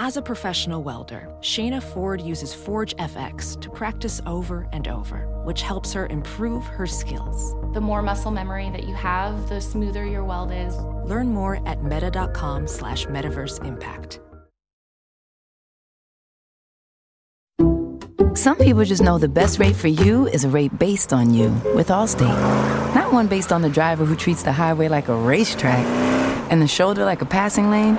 As a professional welder, Shayna Ford uses Forge FX to practice over and over, which helps her improve her skills. The more muscle memory that you have, the smoother your weld is. Learn more at meta.com slash metaverse impact. Some people just know the best rate for you is a rate based on you with Allstate. Not one based on the driver who treats the highway like a racetrack and the shoulder like a passing lane.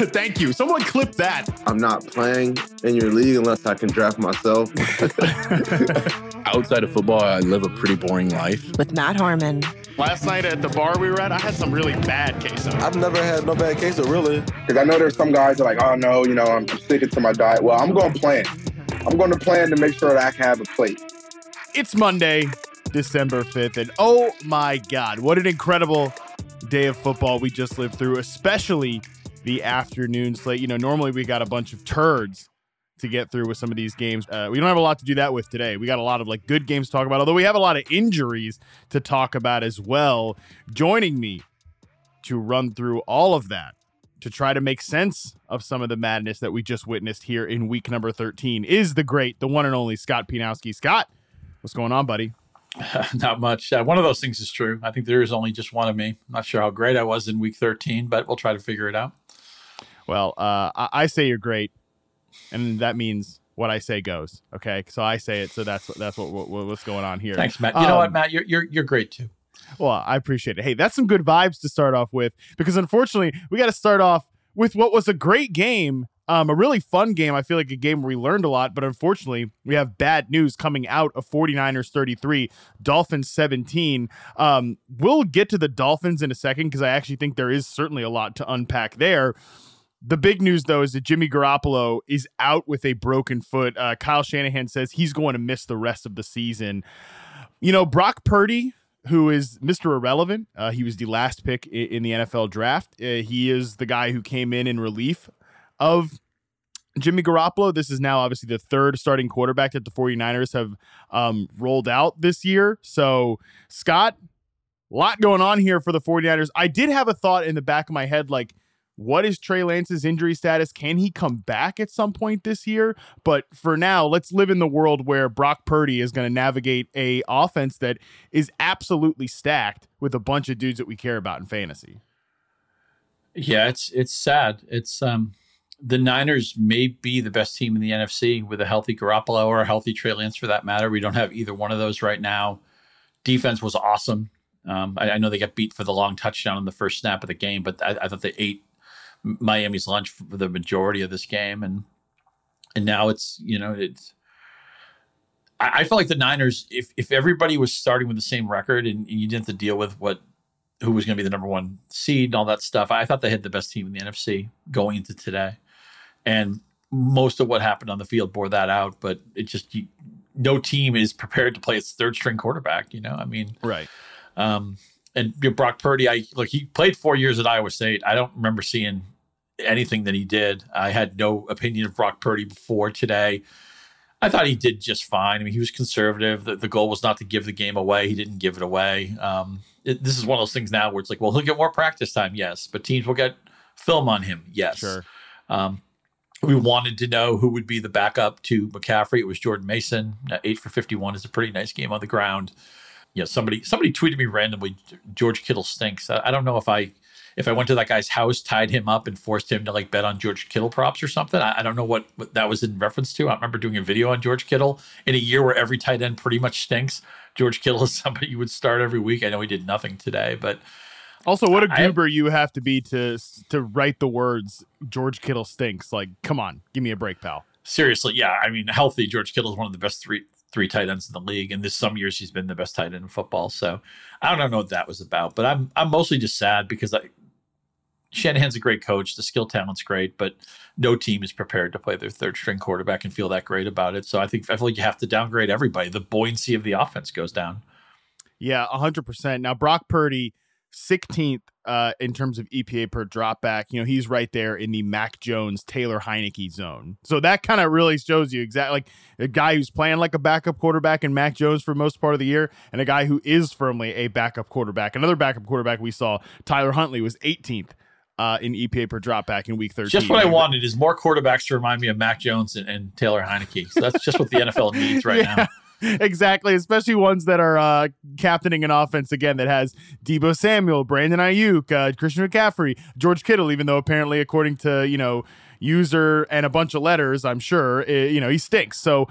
Thank you. Someone clip that. I'm not playing in your league unless I can draft myself. Outside of football, I live a pretty boring life. With Matt Harmon. Last night at the bar we were at, I had some really bad queso. I've never had no bad queso, really. Because I know there's some guys that are like, oh no, you know, I'm sticking to my diet. Well, I'm going to plan. I'm going to plan to make sure that I can have a plate. It's Monday, December 5th, and oh my God, what an incredible day of football we just lived through, especially the afternoon slate. You know, normally we got a bunch of turds to get through with some of these games. Uh, we don't have a lot to do that with today. We got a lot of like good games to talk about, although we have a lot of injuries to talk about as well. Joining me to run through all of that to try to make sense of some of the madness that we just witnessed here in week number 13 is the great, the one and only Scott Pianowski. Scott, what's going on, buddy? Not much. Uh, one of those things is true. I think there is only just one of me. I'm not sure how great I was in week 13, but we'll try to figure it out. Well, uh, I-, I say you're great, and that means what I say goes. Okay, so I say it, so that's that's what, what what's going on here. Thanks, Matt. You um, know what, Matt? You're you're you're great too. Well, I appreciate it. Hey, that's some good vibes to start off with because unfortunately, we got to start off with what was a great game um, a really fun game. I feel like a game where we learned a lot, but unfortunately, we have bad news coming out of 49ers 33, Dolphins 17. Um, we'll get to the Dolphins in a second because I actually think there is certainly a lot to unpack there. The big news, though, is that Jimmy Garoppolo is out with a broken foot. Uh, Kyle Shanahan says he's going to miss the rest of the season. You know, Brock Purdy, who is Mr. Irrelevant. Uh, he was the last pick in, the NFL draft. Uh, he is the guy who came in in relief of Jimmy Garoppolo. This is now obviously the third starting quarterback that the 49ers have um, rolled out this year. So, Scott, a lot going on here for the 49ers. I did have a thought in the back of my head like, what is Trey Lance's injury status? Can he come back at some point this year? But for now, let's live in the world where Brock Purdy is going to navigate a offense that is absolutely stacked with a bunch of dudes that we care about in fantasy. Yeah, it's it's sad. It's um the Niners may be the best team in the NFC with a healthy Garoppolo or a healthy Trey Lance for that matter. We don't have either one of those right now. Defense was awesome. Um, I, I, know they got beat for the long touchdown in the first snap of the game, but I, I, thought they ate Miami's lunch for the majority of this game, and and now it's you know it's. I, I felt like the Niners, if if everybody was starting with the same record and, and you didn't have to deal with what who was going to be the number one seed and all that stuff, I thought they had the best team in the NFC going into today and most of what happened on the field bore that out. But it just you, no team is prepared to play its third string quarterback. You know, I mean, right. Um, and you know, Brock Purdy, I look, he played four years at Iowa State. I don't remember seeing anything that he did. I had no opinion of Brock Purdy before today. I thought he did just fine. I mean, he was conservative. The, the goal was not to give the game away. He didn't give it away. Um, it, this is one of those things now where it's like, well, he'll get more practice time, yes, but teams will get film on him, yes. Sure. Um, we wanted to know who would be the backup to McCaffrey. It was Jordan Mason. Uh, eight for fifty-one is a pretty nice game on the ground. You know, somebody somebody tweeted me randomly. George Kittle stinks. I, I, don't know if I if I went to that guy's house, tied him up, and forced him to like bet on George Kittle props or something. I, I don't know what, what that was in reference to. I remember doing a video on George Kittle in a year where every tight end pretty much stinks. George Kittle is somebody you would start every week. I know he did nothing today, but also, what a goober you have to be to to write the words George Kittle stinks. Like, come on, give me a break, pal. Seriously, yeah. I mean, healthy George Kittle is one of the best three three tight ends in the league, and this some years he's been the best tight end in football. So I don't know what that was about, but I'm I'm mostly just sad because I Shanahan's a great coach. The skill talent's great, but no team is prepared to play their third string quarterback and feel that great about it. So I think I feel like you have to downgrade everybody. The buoyancy of the offense goes down. Yeah, hundred percent. Now Brock Purdy, 16th uh, in terms of EPA per dropback. You know, he's right there in the Mac Jones, Taylor Heinicke zone. So that kind of really shows you exactly like a guy who's playing like a backup quarterback in Mac Jones for most part of the year, and a guy who is firmly a backup quarterback. Another backup quarterback we saw, Tyler Huntley, was 18th. Uh, in EPA per dropback in week 13. Just what I wanted is more quarterbacks to remind me of Mac Jones and, and Taylor Heinicke. So that's just what the NFL needs right yeah. now exactly, especially ones that are uh, captaining an offense again that has Deebo Samuel, Brandon Aiyuk, uh, Christian McCaffrey, George Kittle. Even though apparently, according to you know user and a bunch of letters, I'm sure it, you know he stinks. So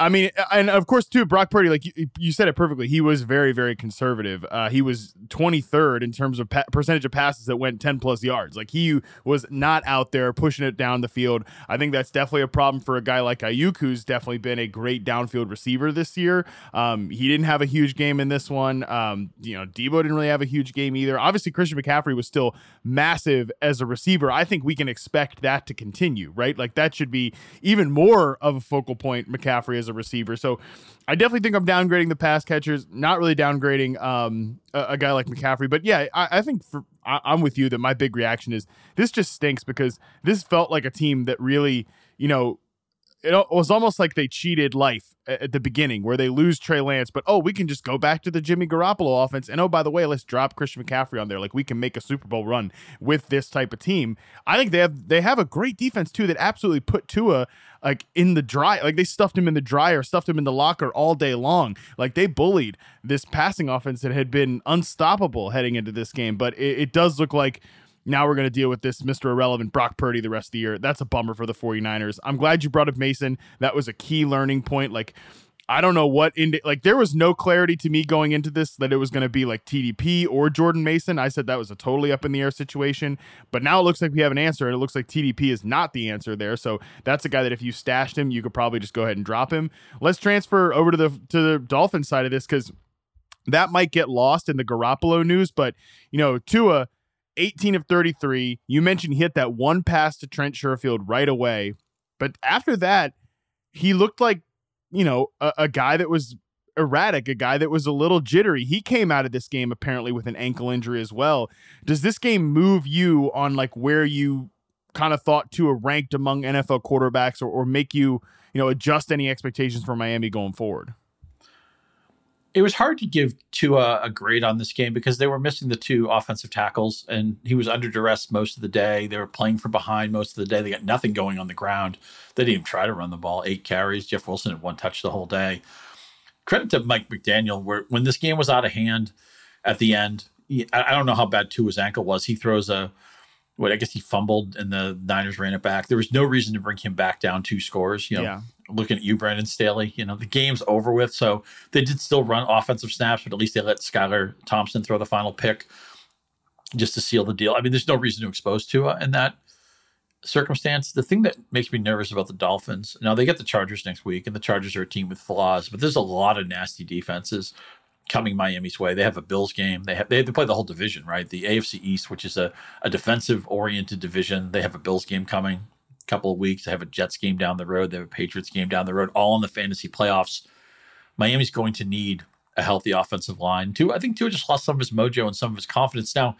I mean, and of course, too, Brock Purdy, like you, you said it perfectly. He was very, very conservative. Uh, he was 23rd in terms of pa- percentage of passes that went 10 plus yards. Like he was not out there pushing it down the field. I think that's definitely a problem for a guy like Aiyuk, who's definitely been a great downfield receiver this year. Um, he didn't have a huge game in this one. Um, you know, Deebo didn't really have a huge game either. Obviously, Christian McCaffrey was still massive as a receiver. I think we can expect that to continue, right? Like that should be even more of a focal point, McCaffrey as a receiver. So I definitely think I'm downgrading the pass catchers, not really downgrading um, a, a, guy like McCaffrey. But yeah, I, I think for, I, I'm with you that my big reaction is this just stinks because this felt like a team that really, you know, it was almost like they cheated life at the beginning where they lose Trey Lance, but oh, we can just go back to the Jimmy Garoppolo offense. And oh, by the way, let's drop Christian McCaffrey on there. Like we can make a Super Bowl run with this type of team. I think they have they have a great defense too that absolutely put Tua like in the dry like they stuffed him in the dryer, stuffed him in the locker all day long. Like they bullied this passing offense that had been unstoppable heading into this game. But it, it does look like now we're going to deal with this Mr. Irrelevant Brock Purdy the rest of the year. That's a bummer for the 49ers. I'm glad you brought up Mason. That was a key learning point. Like, I don't know what in like there was no clarity to me going into this that it was going to be like TDP or Jordan Mason. I said that was a totally up in the air situation, but now it looks like we have an answer, and it looks like TDP is not the answer there. So that's a guy that if you stashed him, you could probably just go ahead and drop him. Let's transfer over to the to the Dolphin side of this because that might get lost in the Garoppolo news, but you know Tua 18 of 33. You mentioned he hit that one pass to Trent Sherfield right away. But after that, he looked like, you know, a, a, guy that was erratic, a guy that was a little jittery. He came out of this game apparently with an ankle injury as well. Does this game move you on like where you kind of thought Tua ranked among NFL quarterbacks or, or make you, you know, adjust any expectations for Miami going forward? It was hard to give Tua a grade on this game because they were missing the two offensive tackles, and he was under duress most of the day. They were playing from behind most of the day. They got nothing going on the ground. They didn't even try to run the ball. Eight carries. Jeff Wilson had one touch the whole day. Credit to Mike McDaniel, where when this game was out of hand at the end, he, I don't know how bad Tua's ankle was. He throws a what I guess he fumbled and the Niners ran it back. There was no reason to bring him back down two scores. You know, yeah looking at you, Brandon Staley. You know, the game's over with. So they did still run offensive snaps, but at least they let Skylar Thompson throw the final pick just to seal the deal. I mean, there's no reason to expose Tua in that circumstance. The thing that makes me nervous about the Dolphins, now they get the Chargers next week, and the Chargers are a team with flaws, but there's a lot of nasty defenses coming Miami's way. They have a Bills game. They have they, to play the whole division, right? The AFC East, which is a, a defensive oriented division. They have a Bills game coming couple of weeks. They have a Jets game down the road. They have a Patriots game down the road, all in the fantasy playoffs. Miami's going to need a healthy offensive line. Too, I think Tua just lost some of his mojo and some of his confidence. Now,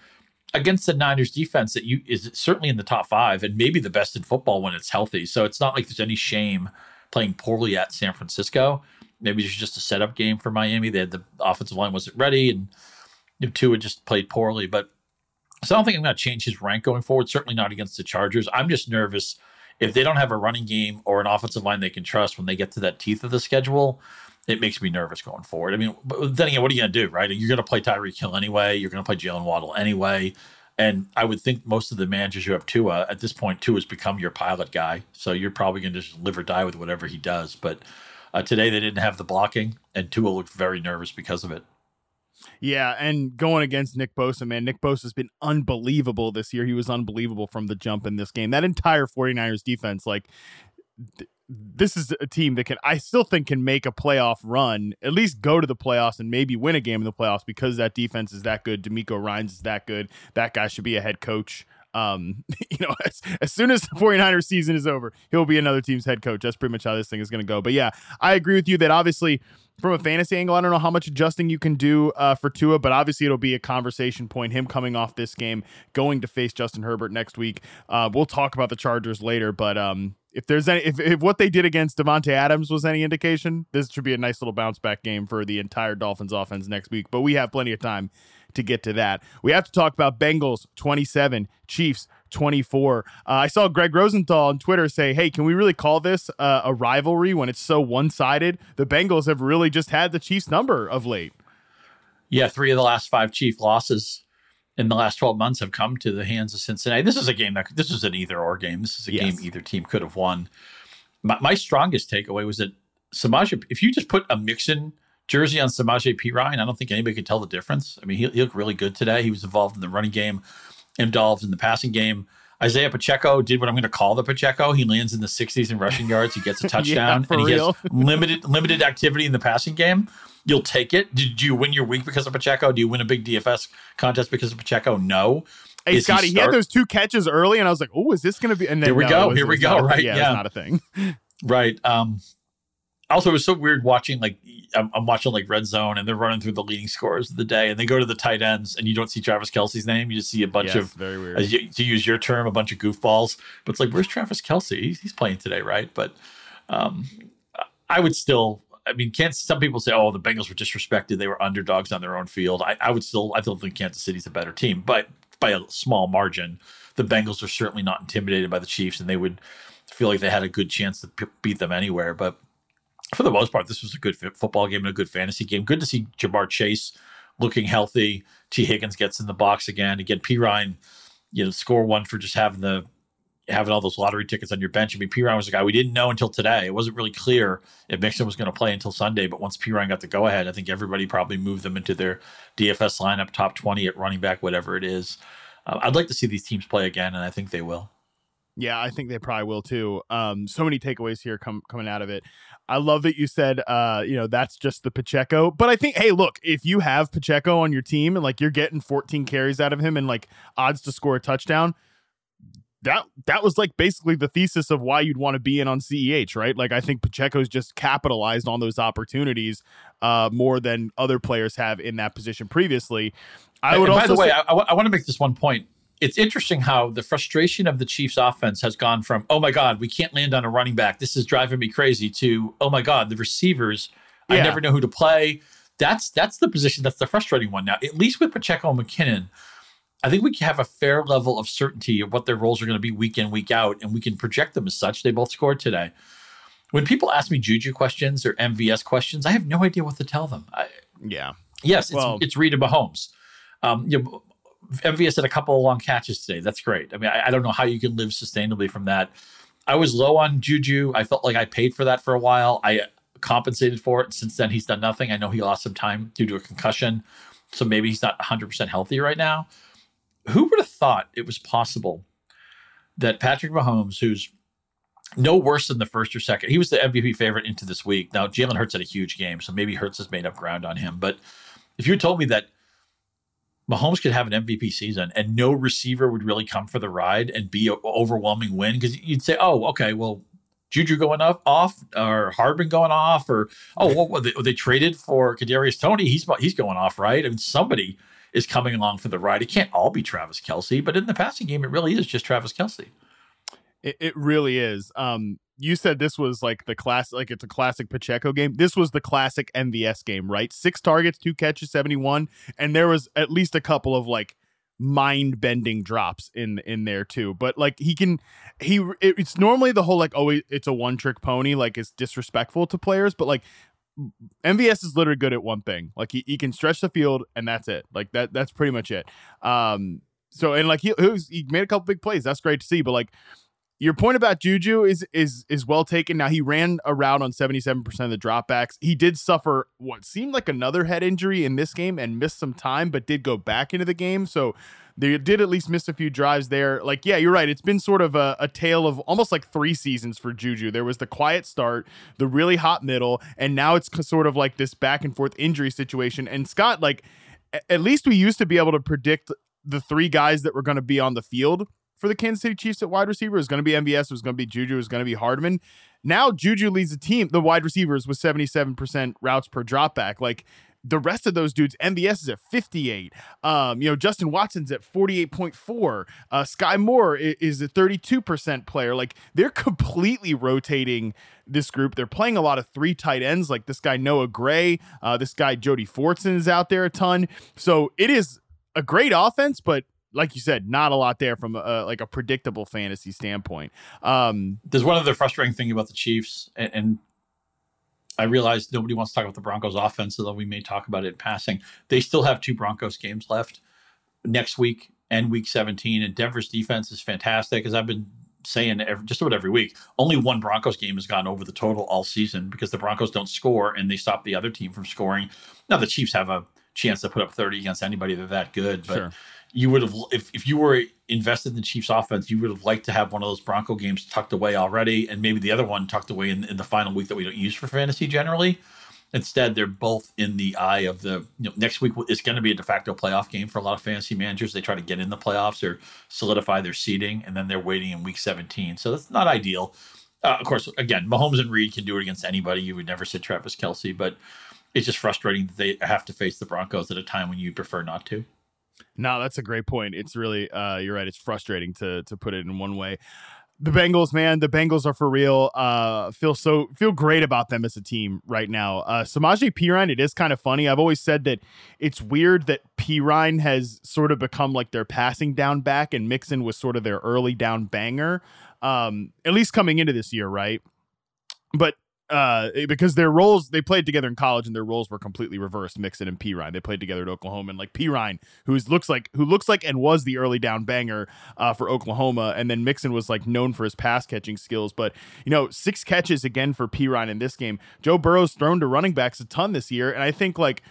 against the Niners defense that you is certainly in the top five and maybe the best in football when it's healthy. So it's not like there's any shame playing poorly at San Francisco. Maybe it's just a setup game for Miami. They had the offensive line wasn't ready and you know, Tua just played poorly. But so I don't think I'm going to change his rank going forward. Certainly not against the Chargers. I'm just nervous if they don't have a running game or an offensive line they can trust when they get to that teeth of the schedule, it makes me nervous going forward. I mean, but then again, what are you going to do, right? You're going to play Tyreek Hill anyway. You're going to play Jaylen Waddle anyway. And I would think most of the managers who have Tua at this point, Tua has become your pilot guy. So you're probably going to just live or die with whatever he does. But uh, today they didn't have the blocking, and Tua looked very nervous because of it. Yeah, and going against Nick Bosa, man, Nick Bosa has been unbelievable this year. He was unbelievable from the jump in this game. That entire 49ers defense, like, th- this is a team that can, I still think, can make a playoff run, at least go to the playoffs and maybe win a game in the playoffs because that defense is that good. DeMeco Ryans is that good. That guy should be a head coach um, you know, as, as soon as the 49ers season is over, he'll be another team's head coach. That's pretty much how this thing is going to go. But yeah, I agree with you that obviously from a fantasy angle, I don't know how much adjusting you can do uh, for Tua, but obviously it'll be a conversation point. Him coming off this game, going to face Justin Herbert next week. Uh, we'll talk about the Chargers later, but um, if there's any, if, if what they did against Davante Adams was any indication, this should be a nice little bounce back game for the entire Dolphins offense next week. But we have plenty of time to get to that. We have to talk about Bengals 27, Chiefs 24. Uh, I saw Greg Rosenthal on Twitter say, Hey, can we really call this uh, a rivalry when it's so one sided? The Bengals have really just had the Chiefs' number of late. Yeah, three of the last five Chief losses in the last 12 months have come to the hands of Cincinnati. This is a game that this is an either or game. This is a yes. game either team could have won. My, my strongest takeaway was that Samaje, if you just put a Mixon jersey on Samaje Perine, I don't think anybody could tell the difference. I mean, he, he looked really good today. He was involved in the running game, involved in the passing game. Isaiah Pacheco did what I'm going to call the Pacheco. He lands in the 60s in rushing yards. He gets a touchdown, yeah, and he real. has limited limited activity in the passing game. You'll take it. Did you win your week because of Pacheco? Do you win a big DFS contest because of Pacheco? No. Hey, is Scotty, he, he, had those two catches early, and I was like, "Oh, is this going to be?" And then here we no, go. Here we go. Right? Yeah, yeah. not a thing. right. Um, also, it was so weird watching like I'm, I'm, watching like Red Zone and they're running through the leading scores of the day, and they go to the tight ends, and you don't see Travis Kelce's name. You just see a bunch yes, of very weird. You, to use your term, a bunch of goofballs. But it's like, where's Travis Kelce He's, he's playing today, right? But um, I would still. I mean, Kansas. Some people say, "Oh, the Bengals were disrespected. They were underdogs on their own field." I, I would still. I don't think Kansas City's a better team, but by a small margin, the Bengals are certainly not intimidated by the Chiefs, and they would feel like they had a good chance to p- beat them anywhere. But for the most part, this was a good football game and a good fantasy game. Good to see Ja'Marr Chase looking healthy. Tee Higgins gets in the box again. Again, Perine, you know, score one for just having the having all those lottery tickets on your bench. I mean, Perine was a guy we didn't know until today. It wasn't really clear if Mixon was going to play until Sunday, but once Perine got the go ahead, I think everybody probably moved them into their DFS lineup, top twenty at running back, whatever it is. Uh, I'd like to see these teams play again, and I think they will. Yeah, I think they probably will too. Um, so many takeaways here come coming out of it. I love that you said, uh, you know, that's just the Pacheco. But I think, hey, look, if you have Pacheco on your team and like you're getting 14 carries out of him and like odds to score a touchdown, that that was like basically the thesis of why you'd want to be in on CEH, right? Like I think Pacheco's just capitalized on those opportunities uh, more than other players have in that position previously. I would. And by the way, say- I, I want to make this one point it's interesting how the frustration of the Chiefs offense has gone from, oh my God, we can't land on a running back. This is driving me crazy to, oh my God, the receivers, yeah. I never know who to play. That's that's the position that's the frustrating one now. At least with Pacheco and McKinnon, I think we can have a fair level of certainty of what their roles are going to be week in, week out, and we can project them as such. They both scored today. When people ask me Juju questions or MVS questions, I have no idea what to tell them. I, yeah. Yes, well, it's, it's Rita Mahomes. Um, you know, MVS had a couple of long catches today. That's great. I mean, I, I, don't know how you can live sustainably from that. I was low on Juju. I felt like I paid for that for a while. I compensated for it. Since then, he's done nothing. I know he lost some time due to a concussion. So maybe he's not 100% healthy right now. Who would have thought it was possible that Patrick Mahomes, who's no worse than the first or second, he was the MVP favorite into this week. Now, Jalen Hurts had a huge game, so maybe Hurts has made up ground on him. But if you told me that Mahomes could have an MVP season and no receiver would really come for the ride and be an overwhelming win because you'd say, oh, okay, well, Juju going up off or Hardman going off or oh, what well, they, they, traded for Kadarius Toney? He's he's going off, right? I mean, somebody is coming along for the ride. It can't all be Travis Kelce, but in the passing game, it really is just Travis Kelce. It, it really is. Um, you said this was like the class, like it's a classic Pacheco game. This was the classic MVS game, right? Six targets, two catches, 71. And there was at least a couple of like mind bending drops in in there too. But like he can, he, it, it's normally the whole like, oh, it's a one trick pony, like it's disrespectful to players. But like MVS is literally good at one thing. Like he, he can stretch the field and that's it. Like that, that's pretty much it. Um, so, and like he, he made a couple big plays. That's great to see. But like, your point about Juju is is is well taken. Now he ran a route on 77% of the dropbacks. He did suffer what seemed like another head injury in this game and missed some time, but did go back into the game. So they did at least miss a few drives there. Like, yeah, you're right. It's been sort of a, a tale of almost like three seasons for Juju. There was the quiet start, the really hot middle, and now it's sort of like this back and forth injury situation. And Scott, like, at least we used to be able to predict the three guys that were going to be on the field for the Kansas City Chiefs at wide receiver. It was going to be MVS, it was going to be Juju, it was going to be Hardman. Now Juju leads the team, the wide receivers with 77% routes per dropback. Like the rest of those dudes, MVS is at 58. Um, you know, Justin Watson's at 48.4. Uh, Sky Moore is, is a 32% player. Like they're completely rotating this group. They're playing a lot of three tight ends, like this guy Noah Gray, uh, this guy Jody Fortson is out there a ton. So it is a great offense, but like you said, not a lot there from a, like a predictable fantasy standpoint. Um, There's one other frustrating thing about the Chiefs, and, and I realize nobody wants to talk about the Broncos offense, although we may talk about it in passing. They still have two Broncos games left next week and week 17, and Denver's defense is fantastic. As I've been saying every, just about every week, only one Broncos game has gone over the total all season because the Broncos don't score and they stop the other team from scoring. Now the Chiefs have a chance to put up 30 against anybody. They're that good, but. Sure you would have if, if you were invested in the Chiefs offense, you would have liked to have one of those Bronco games tucked away already, and maybe the other one tucked away in, in the final week that we don't use for fantasy generally. Instead, they're both in the eye of the you know, next week is going to be a de facto playoff game for a lot of fantasy managers. They try to get in the playoffs or solidify their seeding, and then they're waiting in week 17. So that's not ideal. Uh, of course, again, Mahomes and Reid can do it against anybody. You would never sit Travis Kelce, but it's just frustrating that they have to face the Broncos at a time when you prefer not to. No, that's a great point. It's really uh, you're right. It's frustrating to to put it in one way. The Bengals, man, the Bengals are for real. Uh, feel so feel great about them as a team right now. Uh, Samaje Perine, it is kind of funny. I've always said that it's weird that Perine has sort of become like their passing down back, and Mixon was sort of their early down banger. Um, at least coming into this year, right? But uh, eh, because their roles they played together in college and their roles were completely reversed. Mixon and Perine they played together at Oklahoma, and like Perine, who looks like who looks like and was the early down banger uh, for Oklahoma, and then Mixon was like known for his pass catching skills. But you know, six catches again for Perine in this game. Joe Burrow's thrown to running backs a ton this year, and I think like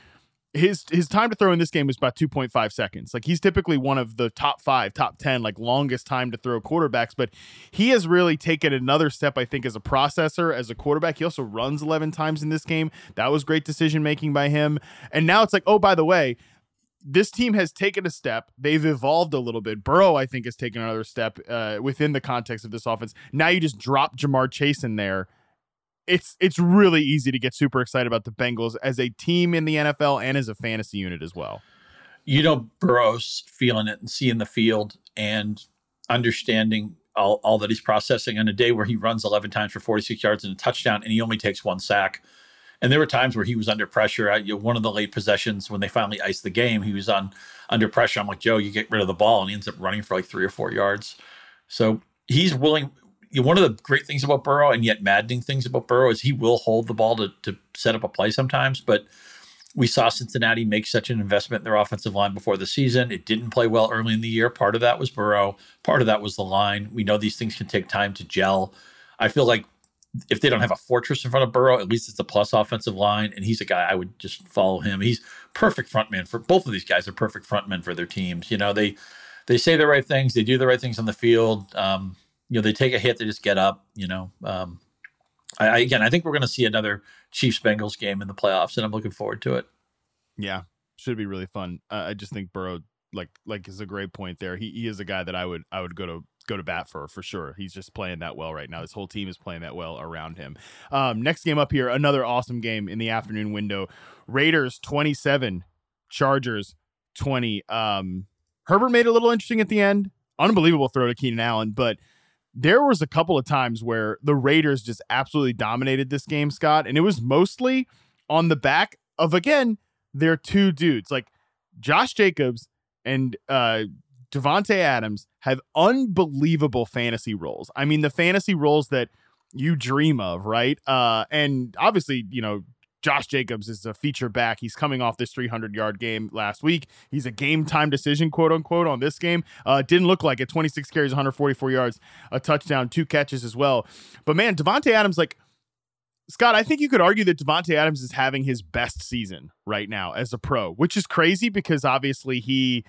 his his time to throw in this game is about 2.5 seconds. Like he's typically one of the top 5, top 10 like longest time to throw quarterbacks, but he has really taken another step I think as a processor, as a quarterback. He also runs 11 times in this game. That was great decision making by him. And now it's like, "Oh, by the way, this team has taken a step. They've evolved a little bit. Burrow, I think, has taken another step uh, within the context of this offense. Now you just drop Ja'Marr Chase in there it's it's really easy to get super excited about the Bengals as a team in the NFL and as a fantasy unit as well. You know, Burrow's feeling it and seeing the field and understanding all, all that he's processing on a day where he runs 11 times for 46 yards and a touchdown and he only takes one sack. And there were times where he was under pressure. At you know, one of the late possessions when they finally iced the game, he was on under pressure. I'm like, Joe, you get rid of the ball, and he ends up running for like three or four yards. So he's willing one of the great things about Burrow and yet maddening things about Burrow is he will hold the ball to, to set up a play sometimes. But we saw Cincinnati make such an investment in their offensive line before the season. It didn't play well early in the year. Part of that was Burrow, part of that was the line. We know these things can take time to gel. I feel like if they don't have a fortress in front of Burrow, at least it's a plus offensive line. And he's a guy I would just follow him. He's perfect frontman for both of these guys are perfect frontmen for their teams. You know, they they say the right things, they do the right things on the field. Um, you know they take a hit, they just get up. You know, um, I, I again, I think we're going to see another Chiefs Bengals game in the playoffs, and I'm looking forward to it. Yeah, should be really fun. Uh, I just think Burrow, like like, is a great point there. He he is a guy that I would I would go to go to bat for for sure. He's just playing that well right now. This whole team is playing that well around him. Um, next game up here, another awesome game in the afternoon window. Raiders 27, Chargers 20. Um, Herbert made a little interesting at the end. Unbelievable throw to Keenan Allen, but there was a couple of times where the Raiders just absolutely dominated this game, Scott, and it was mostly on the back of again their two dudes like Josh Jacobs and uh Davante Adams have unbelievable fantasy roles. I mean, the fantasy roles that you dream of, right? Uh, and obviously, you know, Josh Jacobs is a feature back. He's coming off this 300 yard game last week. He's a game time decision, quote unquote, on this game. Uh, didn't look like it. 26 carries, 144 yards, a touchdown, two catches as well. But man, Davante Adams, like Scott, I think you could argue that Davante Adams is having his best season right now as a pro, which is crazy because obviously he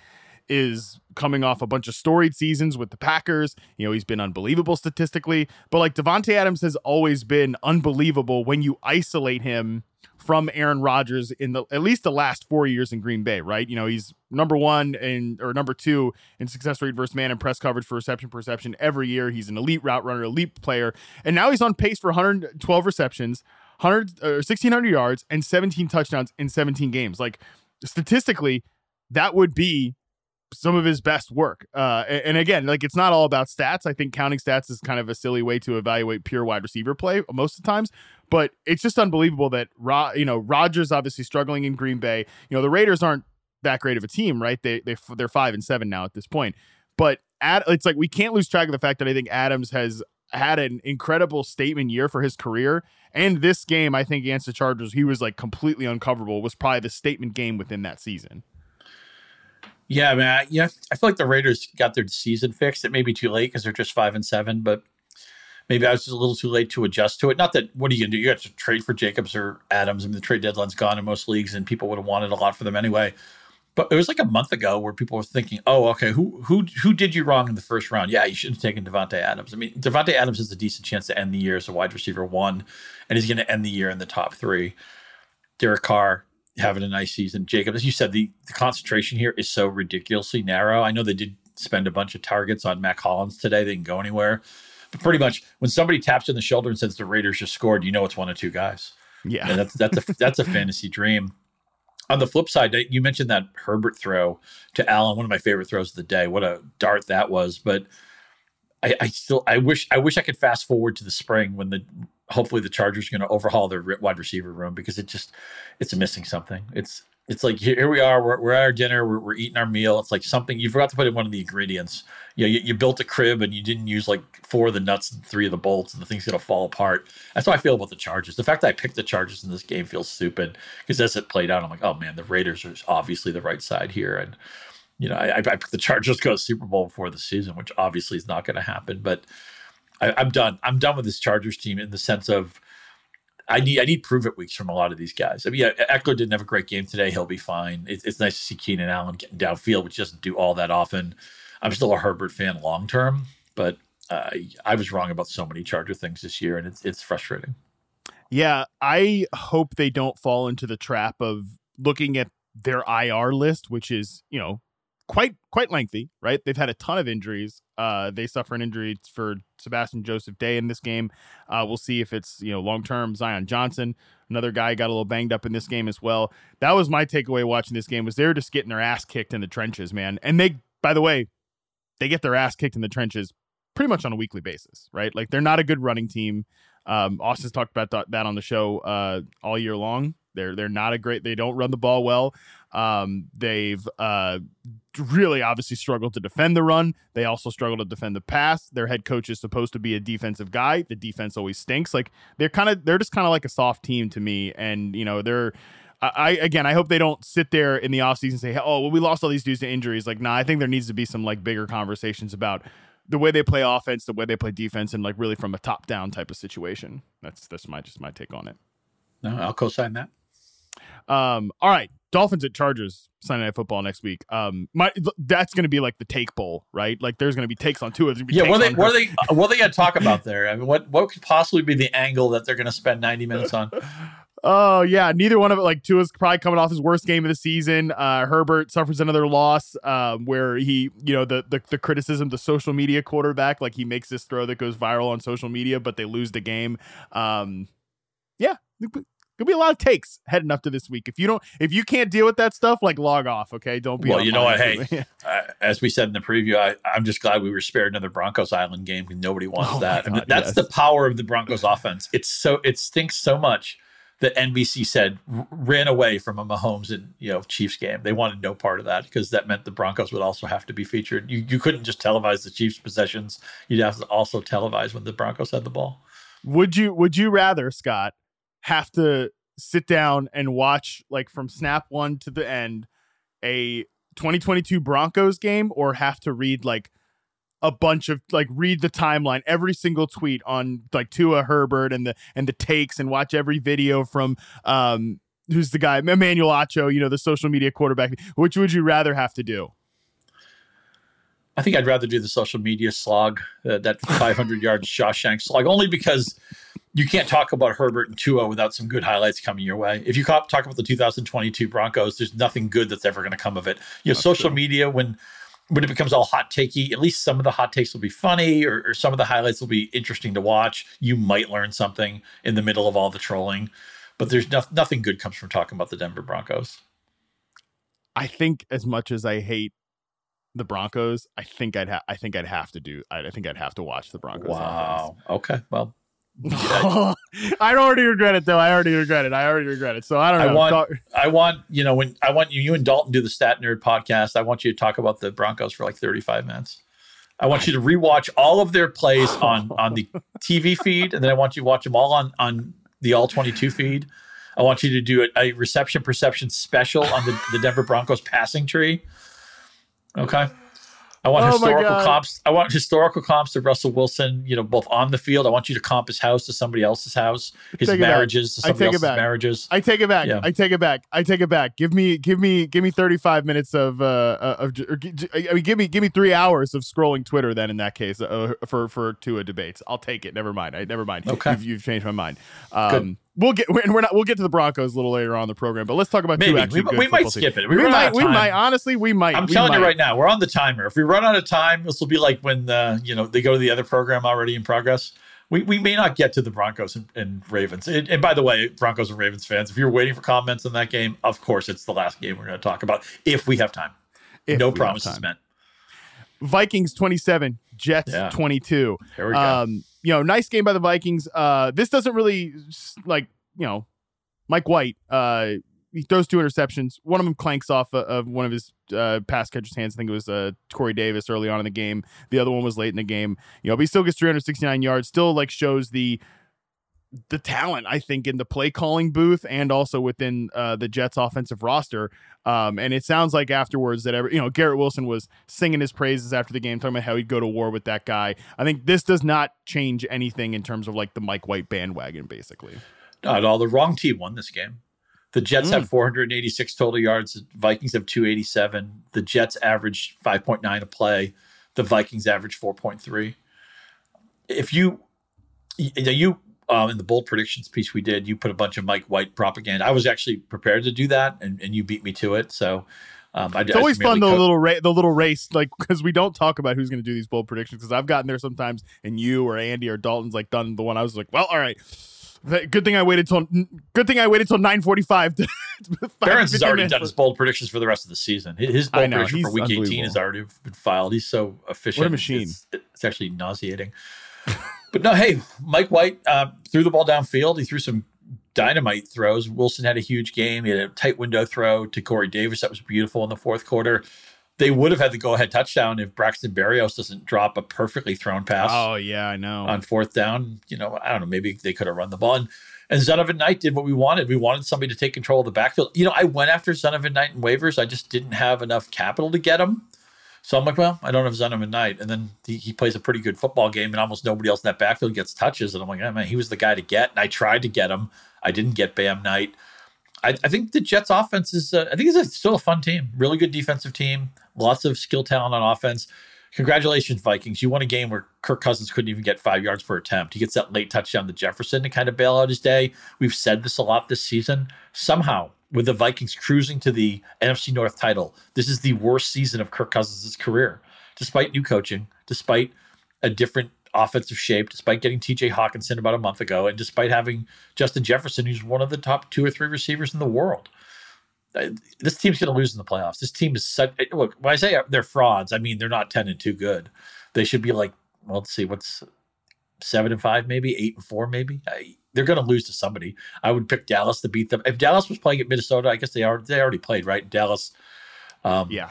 is coming off a bunch of storied seasons with the Packers. You know, he's been unbelievable statistically, but like Davante Adams has always been unbelievable when you isolate him from Aaron Rodgers in the at least the last four years in Green Bay, right? You know, he's number one and or number two in success rate versus man and press coverage for reception perception every year. He's an elite route runner, elite player, and now he's on pace for 112 receptions, 100 or 1600 yards, and 17 touchdowns in 17 games. Like statistically, that would be some of his best work. Uh, and, again, like it's not all about stats. I think counting stats is kind of a silly way to evaluate pure wide receiver play most of the times. But it's just unbelievable that Ro- you know Rodgers obviously struggling in Green Bay. You know the Raiders aren't that great of a team, right? They they they're five and seven now at this point. But at, it's like we can't lose track of the fact that I think Adams has had an incredible statement year for his career. And this game, I think against the Chargers, he was like completely uncoverable. Was probably the statement game within that season. Yeah, man. Yeah, I feel like the Raiders got their season fixed. It may be too late because they're just five and seven, but maybe I was just a little too late to adjust to it. Not that what are you gonna do? You got to trade for Jacobs or Adams. I mean, the trade deadline's gone in most leagues, and people would have wanted a lot for them anyway. But it was like a month ago where people were thinking, "Oh, okay, who who who did you wrong in the first round? Yeah, you should have taken Davante Adams. I mean, Davante Adams has a decent chance to end the year as a wide receiver one, and he's going to end the year in the top three. Derek Carr, having a nice season. Jacob, as you said, the, the concentration here is so ridiculously narrow. I know they did spend a bunch of targets on Mack Hollins today. They didn't go anywhere. But pretty much when somebody taps in the shoulder and says the Raiders just scored, you know it's one of two guys. Yeah. And that's that's a that's a fantasy dream. On the flip side, you mentioned that Herbert throw to Allen, one of my favorite throws of the day. What a dart that was. But I, I still I wish I wish I could fast forward to the spring when the hopefully the Chargers are going to overhaul their wide receiver room because it just it's missing something. It's it's like here we are, we're, we're at our dinner, we're, we're eating our meal. It's like something you forgot to put in one of the ingredients. You know, you, you built a crib and you didn't use like four of the nuts and three of the bolts, and the thing's gonna fall apart. That's how I feel about the Chargers. The fact that I picked the Chargers in this game feels stupid because as it played out, I'm like, oh man, the Raiders are obviously the right side here, and you know, I, I picked the Chargers to go to Super Bowl before the season, which obviously is not going to happen. But I, I'm done. I'm done with this Chargers team in the sense of I need I need prove it weeks from a lot of these guys. I mean, yeah, Ekeler didn't have a great game today. He'll be fine. It, it's nice to see Keenan Allen getting downfield, which doesn't do all that often. I'm still a Herbert fan long term, but uh, I was wrong about so many Charger things this year, and it's it's frustrating. Yeah, I hope they don't fall into the trap of looking at their IR list, which is you know quite quite lengthy, right? They've had a ton of injuries. Uh, they suffer an injury for Sebastian Joseph Day in this game. Uh, we'll see if it's you know long term. Zion Johnson, another guy, got a little banged up in this game as well. That was my takeaway watching this game was they're just getting their ass kicked in the trenches, man. And they, by the way, they get their ass kicked in the trenches pretty much on a weekly basis, right? Like they're not a good running team. Um, Austin's talked about that on the show uh, all year long. They're they're not a great. They don't run the ball well. Um, they've uh, really obviously struggled to defend the run. They also struggle to defend the pass. Their head coach is supposed to be a defensive guy. The defense always stinks. Like they're kind of they're just kind of like a soft team to me. And you know they're I again, I hope they don't sit there in the offseason and say, "Oh, well, we lost all these dudes to injuries." Like, nah, I think there needs to be some like bigger conversations about the way they play offense, the way they play defense, and like really from a top down type of situation. That's that's my just my take on it. No, I'll co-sign that. Um, all right, Dolphins at Chargers Sunday Night Football next week. Um, my that's going to be like the take bowl, right? Like there's going to be takes on two. Yeah, what are they? What are they? What are they going to talk about there? I mean, what what could possibly be the angle that they're going to spend 90 minutes on? Oh yeah, neither one of it. Like Tua's probably coming off his worst game of the season. Uh, Herbert suffers another loss, um, where he, you know, the, the the criticism, the social media quarterback, like he makes this throw that goes viral on social media, but they lose the game. Um, yeah, Could be a lot of takes heading up to this week. If you don't, if you can't deal with that stuff, like log off. Okay, don't be. Well, you know what? Hey, uh, as we said in the preview, I, am just glad we were spared another Broncos Island game because nobody wants oh that. God, that's yes. the power of the Broncos offense. It's so it stinks so much that NBC said r- ran away from a Mahomes and you know Chiefs game. They wanted no part of that because that meant the Broncos would also have to be featured. You you couldn't just televise the Chiefs possessions. You'd have to also televise when the Broncos had the ball. Would you Would you rather Scott? Have to sit down and watch like from snap one to the end a 2022 Broncos game or have to read like a bunch of like read the timeline every single tweet on like Tua Herbert and the and the takes and watch every video from um who's the guy Emmanuel Acho you know the social media quarterback which would you rather have to do I think I'd rather do the social media slog, uh, that 500 yard Shawshank slog, only because you can't talk about Herbert and Tua without some good highlights coming your way. If you talk about the 2022 Broncos, there's nothing good that's ever going to come of it. You know, that's social true. media when when it becomes all hot takey, at least some of the hot takes will be funny, or, or some of the highlights will be interesting to watch. You might learn something in the middle of all the trolling, but there's no, nothing good comes from talking about the Denver Broncos. I think as much as I hate the Broncos, I think I'd ha- I think I'd have to do I think I'd have to watch the Broncos. Wow. Offense. Okay. Well, I already regret it though. I already regret it. I already regret it. So I don't know. I want, talk- I want, you know, when I want you, you and Dalton do the Stat Nerd podcast. I want you to talk about the Broncos for like 35 minutes. I want you to rewatch all of their plays on on the TV feed, and then I want you to watch them all on on the All 22 feed. I want you to do a, a reception perception special on the, the Denver Broncos passing tree. Okay. I want oh historical comps. I want historical comps to Russell Wilson. You know, both on the field. I want you to comp his house to somebody else's house. His marriages to somebody else's marriages. I take it back. Yeah. I take it back. I take it back. Give me, give me, give me thirty five minutes of uh of. Or, I mean, give me, give me three hours of scrolling Twitter. Then in that case, uh, for for Tua debates, I'll take it. Never mind. I never mind. Okay, you've, you've changed my mind. Um, Good we'll get we're not we'll get to the Broncos a little later on the program, but let's talk about Maybe. two actually. We, we might skip it. We, we might. We might. Honestly, we might. I'm we telling might. you right now, we're on the timer. If we run out of time, this will be like when the you know they go to the other program already in progress. We, we may not get to the Broncos and, and Ravens. And, and, by the way, Broncos and Ravens fans, if you're waiting for comments on that game, of course it's the last game we're going to talk about if we have time. If no promises time. meant. Vikings 27, Jets yeah. 22. Here we go. Um, you know, nice game by the Vikings. Uh, this doesn't really like you know Mike White, uh, he throws two interceptions. One of them clanks off of, of one of his uh, pass catcher's hands. I think it was uh, Corey Davis early on in the game. The other one was late in the game. You know, but he still gets 369 yards. Still like shows the the talent I think in the play calling booth and also within uh, the Jets offensive roster. Um, and it sounds like afterwards that every, you know Garrett Wilson was singing his praises after the game, talking about how he'd go to war with that guy. I think this does not change anything in terms of like the Mike White bandwagon, basically. Not all. The wrong team won this game. The Jets mm. have 486 total yards. The Vikings have 287. The Jets averaged 5.9 a play. The Vikings averaged 4.3. If you, you um, in the bold predictions piece we did, you put a bunch of Mike White propaganda. I was actually prepared to do that, and, and you beat me to it. So um, I, it's always fun the co- little ra- the little race, like because we don't talk about who's going to do these bold predictions. Because I've gotten there sometimes, and you or Andy or Dalton's like done the one. I was like, well, all right, Good thing I waited till. Good thing I waited till nine forty five. Behrens has already done his bold predictions for the rest of the season. His bold know, prediction for week eighteen has already been filed. He's so efficient. What a machine! It's, it's actually nauseating. but no, hey, Mike White uh, threw the ball downfield. He threw some dynamite throws. Wilson had a huge game. He had a tight window throw to Corey Davis that was beautiful in the fourth quarter they would have had the go ahead touchdown if Braxton Berrios doesn't drop a perfectly thrown pass. Oh yeah, I know. On fourth down, you know, I don't know, maybe they could have run the ball. And, and Zonovan Knight did what we wanted. We wanted somebody to take control of the backfield. You know, I went after Zonovan Knight in waivers. I just didn't have enough capital to get him. So I'm like, well, I don't have Zonovan Knight. And then he, he, plays a pretty good football game, and almost nobody else in that backfield gets touches. And I'm like, oh, man, he was the guy to get. And I tried to get him. I didn't get Bam Knight. I, I think the Jets offense is, uh, I think it's a, still a fun team. Really good defensive team. Lots of skill talent on offense. Congratulations, Vikings. You won a game where Kirk Cousins couldn't even get five yards per attempt. He gets that late touchdown to Jefferson to kind of bail out his day. We've said this a lot this season. Somehow, with the Vikings cruising to the NFC North title, this is the worst season of Kirk Cousins' career, despite new coaching, despite a different offensive shape, despite getting TJ Hockenson about a month ago, and despite having Justin Jefferson, who's one of the top two or three receivers in the world. Uh, this team's going to lose in the playoffs. This team is such. Uh, look, when I say they're frauds, I mean they're not ten and two good. They should be like, well, let's see, what's seven and five, maybe eight and four, maybe. I, they're going to lose to somebody. I would pick Dallas to beat them. If Dallas was playing at Minnesota, I guess they are. They already played, right? Dallas. Um, yeah.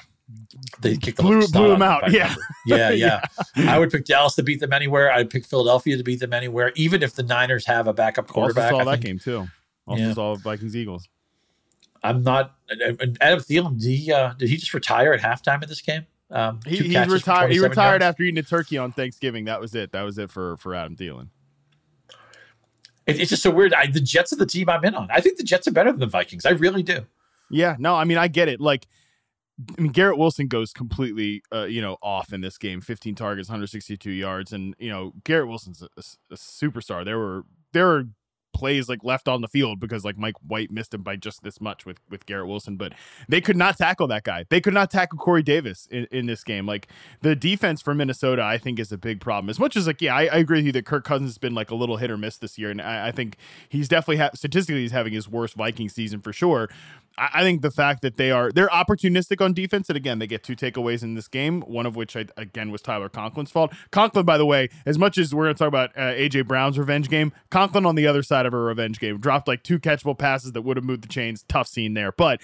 They kicked them blew, blew them out. Yeah. yeah. yeah, yeah, I would pick Dallas to beat them anywhere. I'd pick Philadelphia to beat them anywhere, even if the Niners have a backup quarterback. Also saw I that think. game too. Also yeah. saw Vikings Eagles. I'm not. Adam Thielen, did he, uh, did he just retire at halftime of this game? Um, he, he retired. He retired yards? after eating a turkey on Thanksgiving. That was it. That was it for for Adam Thielen. It, it's just so weird. I, the Jets are the team I'm in on. I think the Jets are better than the Vikings. I really do. Yeah. No. I mean, I get it. Like I mean, Garrett Wilson goes completely, uh, you know, off in this game. 15 targets, 162 yards, and you know, Garrett Wilson's a, a superstar. There were there were plays like left on the field because like Mike White missed him by just this much with with Garrett Wilson, but they could not tackle that guy. They could not tackle Corey Davis in, in this game. Like the defense for Minnesota, I think is a big problem. As much as like yeah, I, I agree with you that Kirk Cousins has been like a little hit or miss this year, and I, I think he's definitely ha- statistically he's having his worst Viking season for sure. I think the fact that they are they're opportunistic on defense, and again, they get two takeaways in this game. One of which, I, again, was Tyler Conklin's fault. Conklin, by the way, as much as we're going to talk about uh, AJ Brown's revenge game, Conklin on the other side of a revenge game dropped like two catchable passes that would have moved the chains. Tough scene there, but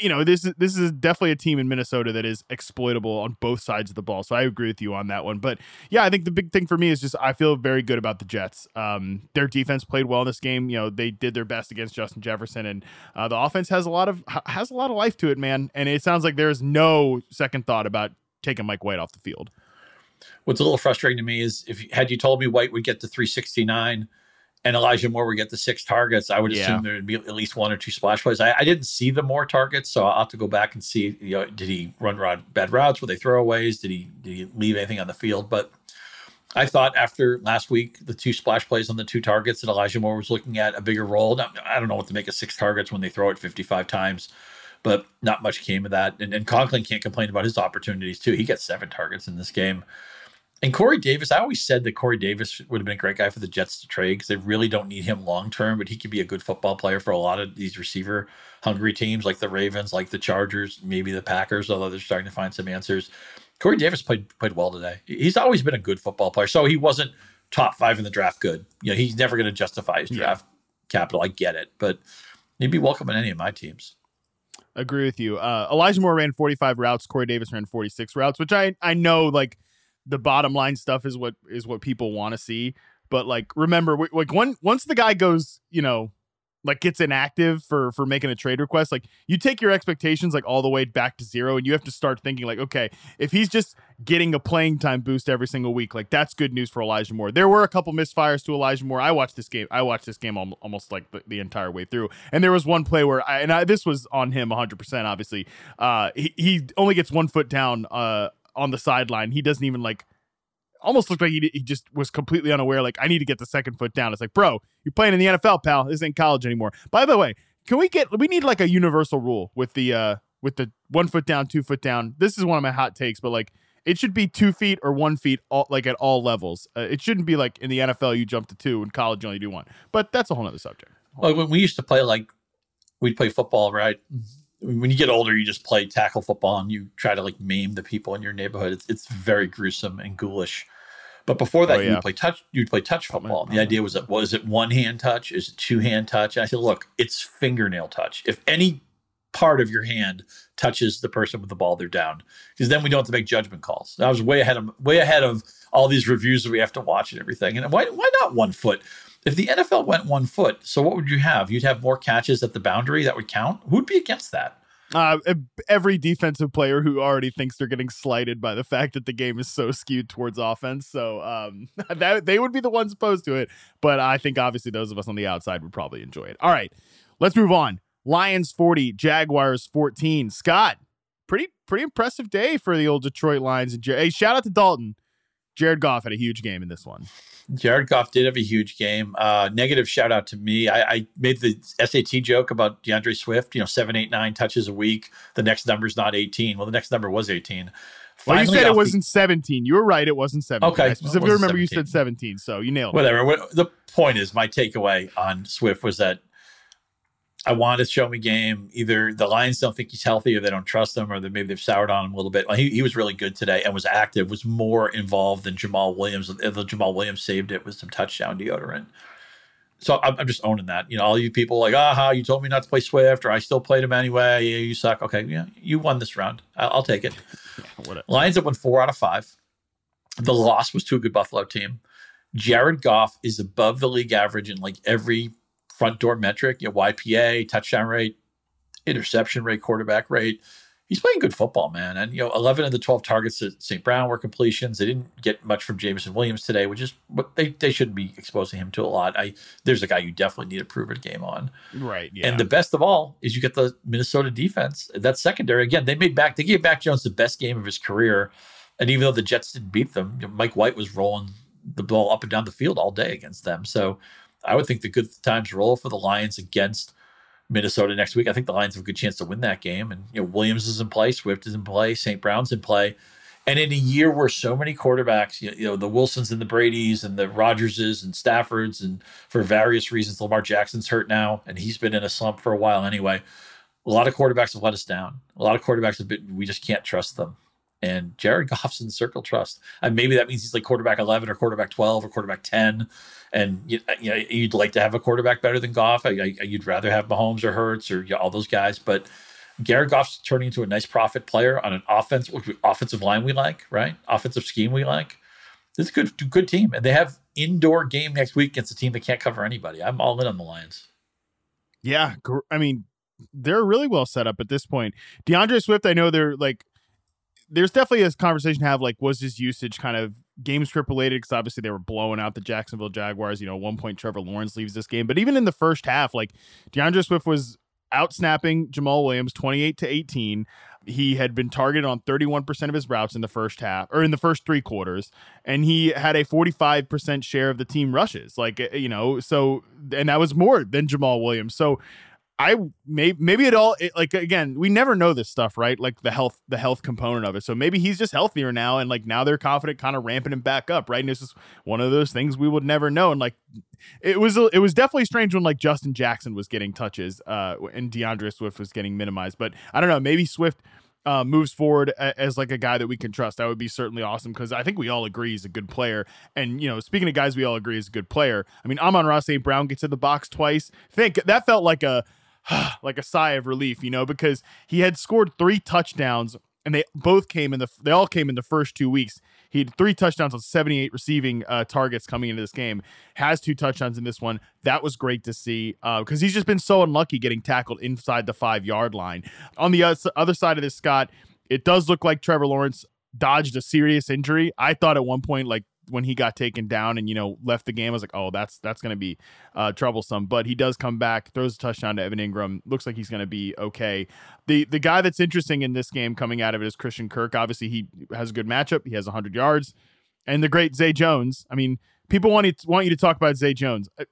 you know, this is this is definitely a team in Minnesota that is exploitable on both sides of the ball. So I agree with you on that one. But yeah, I think the big thing for me is just I feel very good about the Jets. Um, their defense played well in this game. You know, they did their best against Justin Jefferson, and uh, the offense has a lot of has a lot of life to it, man. And it sounds like there's no second thought about taking Mike White off the field. What's a little frustrating to me is if had you told me White would get to 369 and Elijah Moore would get the six targets, I would yeah. assume there would be at least one or two splash plays. I, I, didn't see the Moore targets, so I'll have to go back and see. You know, did he run rod, bad routes? Were they throwaways? Did he did he leave anything on the field? But I thought after last week, the two splash plays on the two targets that Elijah Moore was looking at a bigger role. Now, I don't know what to make of six targets when they throw it 55 times, but not much came of that. And, and Conklin can't complain about his opportunities too. He gets seven targets in this game. And Corey Davis, I always said that Corey Davis would have been a great guy for the Jets to trade because they really don't need him long term, but he could be a good football player for a lot of these receiver hungry teams like the Ravens, like the Chargers, maybe the Packers, although they're starting to find some answers. Corey Davis played played well today. He's always been a good football player. So he wasn't top five in the draft good. You know, he's never going to justify his draft yeah. capital. I get it, but he'd be welcome in any of my teams. Agree with you. Uh, Elijah Moore ran 45 routes. Corey Davis ran 46 routes, which I I know like the bottom line stuff is what is what people want to see. But like, remember, like one once the guy goes, you know, like gets inactive for for making a trade request, like you take your expectations like all the way back to zero, and you have to start thinking like, okay, if he's just getting a playing time boost every single week, like that's good news for Elijah Moore. There were a couple misfires to Elijah Moore. I watched this game. I watched this game almost like the, the entire way through, and there was one play where, I, and I, this was on him 100. percent Obviously, uh, he he only gets one foot down uh on the sideline. He doesn't even like almost looked like he, he just was completely unaware. Like, I need to get the second foot down. It's like, bro, you're playing in the NFL, pal. This ain't college anymore. By the way, can we get we need like a universal rule with the uh with the one foot down, two foot down. This is one of my hot takes, but like it should be two feet or one feet, all, like at all levels. Uh, it shouldn't be like in the NFL you jump to two, in college you only do one. But that's a whole other subject. Well, when we used to play, like we'd play football, right? When you get older, you just play tackle football and you try to like maim the people in your neighborhood. It's it's very gruesome and ghoulish. But before that, oh, yeah. you'd play touch. You'd play touch football. Oh, the idea was that was it one hand touch? Is it two hand touch? And I said, look, it's fingernail touch. If any part of your hand touches the person with the ball, they're down. Because then we don't have to make judgment calls. I was way ahead of way ahead of all these reviews that we have to watch and everything. And why why not one foot? If the NFL went one foot, so what would you have? You'd have more catches at the boundary that would count. Who'd be against that? Uh, every defensive player who already thinks they're getting slighted by the fact that the game is so skewed towards offense. So um, that they would be the ones opposed to it. But I think obviously those of us on the outside would probably enjoy it. All right, let's move on. Lions 40, Jaguars 14. Scott, pretty pretty impressive day for the old Detroit Lions. And hey, shout out to Dalton. Jared Goff had a huge game in this one. Jared Goff did have a huge game. Uh, negative shout out to me. I, I, made the SAT joke about D'Andre Swift. You know, seven, eight, nine touches a week. The next number is not eighteen. Well, the next number was eighteen. well, you said it wasn't the, 17. You were right. It wasn't 17. Okay. I specifically remember 17. you said 17. So you nailed it. Whatever. The point is, my takeaway on Swift was that I want to show me game. Either the Lions don't think he's healthy, or they don't trust him, or they, maybe they've soured on him a little bit. He, he was really good today and was active, was more involved than Jamaal Williams. The Jamaal Williams saved it with some touchdown deodorant. So I'm, I'm just owning that. You know, all you people like, aha, you told me not to play Swift, or I still played him anyway. Yeah, you suck. Okay, yeah, you won this round. I'll, I'll take it. Lions have won four out of five. The loss was to a good Buffalo team. Jared Goff is above the league average in like every front door metric, you know, YPA, touchdown rate, interception rate, quarterback rate. he's playing good football, man. And you know, 11 of the 12 targets at St. Brown were completions. They didn't get much from Jameson Williams today, which is what they they should be exposing him to a lot. I there's a guy you definitely need a proven game on. Right. Yeah. And the best of all is you get the Minnesota defense. That secondary again, they made back they gave Mac Jones the best game of his career. And even though the Jets didn't beat them, you know, Mike White was rolling the ball up and down the field all day against them. So I would think the good times roll for the Lions against Minnesota next week. I think the Lions have a good chance to win that game. And you know, Williams is in play, Swift is in play, St. Brown's in play. And in a year where so many quarterbacks, you know, the Wilsons and the Brady's and the Rodgerses and Staffords, and for various reasons, Lamar Jackson's hurt now, and he's been in a slump for a while anyway. A lot of quarterbacks have let us down. A lot of quarterbacks have been, we just can't trust them. And Jared Goff's in circle trust. And maybe that means he's like quarterback 11 or quarterback 12 or quarterback 10 and you, you know you'd like to have a quarterback better than Goff. I, I, you'd rather have Mahomes or Hurts or you know, all those guys, but Garrett Goff's turning into a nice profit player on an offense, offensive line we like, right? Offensive scheme we like. It's a good, good team, and they have indoor game next week against a team that can't cover anybody. I'm all in on the Lions. Yeah, I mean they're really well set up at this point. D'Andre Swift, I know they're like there's definitely a conversation to have like was his usage kind of game script related because obviously they were blowing out the Jacksonville Jaguars. You know, one point Trevor Lawrence leaves this game, but even in the first half, like D'Andre Swift was out snapping Jamaal Williams 28 to 18. He had been targeted on 31% of his routes in the first half or in the first three quarters, and he had a 45% share of the team rushes. Like, eh, you know, so, and that was more than Jamaal Williams. So I may maybe it all it, like again we never know this stuff right like the health the health component of it so maybe he's just healthier now and like now they're confident kind of ramping him back up right and it's just one of those things we would never know and like it was it was definitely strange when like Justin Jackson was getting touches uh and D'Andre Swift was getting minimized but I don't know maybe Swift uh, moves forward as like a guy that we can trust. That would be certainly awesome because I think we all agree he's a good player. And you know, speaking of guys we all agree is a good player, I mean, Amon-Ra St. Brown gets in the box twice. Think that felt like a like a sigh of relief, you know, because he had scored three touchdowns and they both came in the they all came in the first two weeks. He had three touchdowns on 78 receiving uh, targets coming into this game. Has two touchdowns in this one. That was great to see because uh, he's just been so unlucky getting tackled inside the five yard line. On the other side of this, Scott, it does look like Trevor Lawrence dodged a serious injury. I thought at one point like when he got taken down and you know left the game, I was like, oh, that's that's going to be uh, troublesome. But he does come back, throws a touchdown to Evan Engram. Looks like he's going to be okay. The the guy that's interesting in this game coming out of it is Christian Kirk. Obviously, he has a good matchup. He has 100 yards, and the great Zay Jones. I mean, people want you want you to talk about Zay Jones. Uh,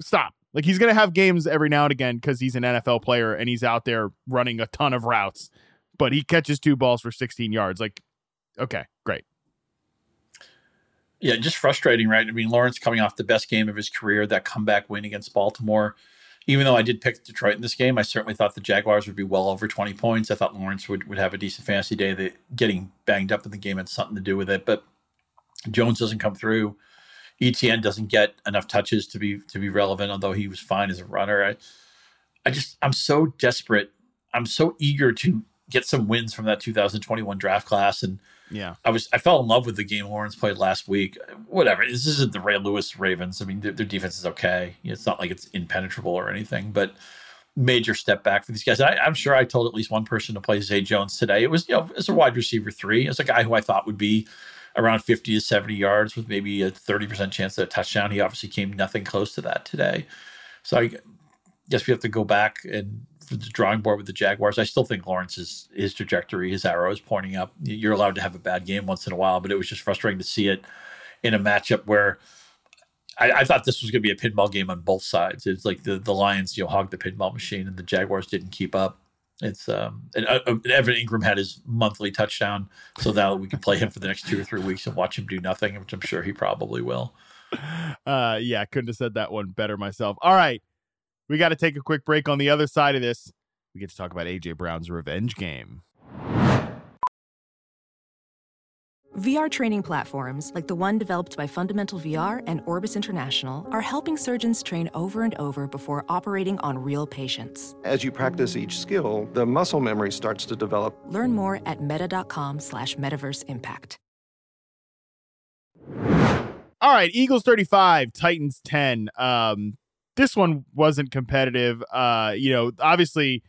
stop. Like he's going to have games every now and again because he's an NFL player and he's out there running a ton of routes, but he catches two balls for 16 yards. Like, okay, great. Yeah, just frustrating, right? I mean, Lawrence coming off the best game of his career, that comeback win against Baltimore. Even though I did pick Detroit in this game, I certainly thought the Jaguars would be well over 20 points. I thought Lawrence would, would have a decent fantasy day. That getting banged up in the game had something to do with it. But Jones doesn't come through. ETN doesn't get enough touches to be to be relevant, although he was fine as a runner. I, I just I'm so desperate. I'm so eager to get some wins from that 2021 draft class and yeah. I was I fell in love with the game Lawrence played last week. Whatever. This isn't the Ray Lewis Ravens. I mean, their, their defense is okay. It's not like it's impenetrable or anything, but major step back for these guys. I, am sure I told at least one person to play Zay Jones today. It was, you know, as a wide receiver three, as a guy who I thought would be around 50 to 70 yards with maybe a 30% chance of a touchdown. He obviously came nothing close to that today. So I guess we have to go back and the drawing board with the Jaguars. I still think Lawrence's his trajectory, his arrow is pointing up. You're allowed to have a bad game once in a while, but it was just frustrating to see it in a matchup where I, I thought this was going to be a pinball game on both sides. It's like the the Lions, you know, hogged the pinball machine, and the Jaguars didn't keep up. It's um, and, uh, uh Evan Engram had his monthly touchdown, so now we can play him for the next two or three weeks and watch him do nothing, which I'm sure he probably will. Uh, yeah, couldn't have said that one better myself. All right, we got to take a quick break. On the other side of this, we get to talk about AJ Brown's revenge game. VR training platforms, like the one developed by Fundamental VR and Orbis International, are helping surgeons train over and over before operating on real patients. As you practice each skill, the muscle memory starts to develop. Learn more at meta.com slash metaverse impact. All right, Eagles 35, Titans 10. Um, this one wasn't competitive. Uh, you know, obviously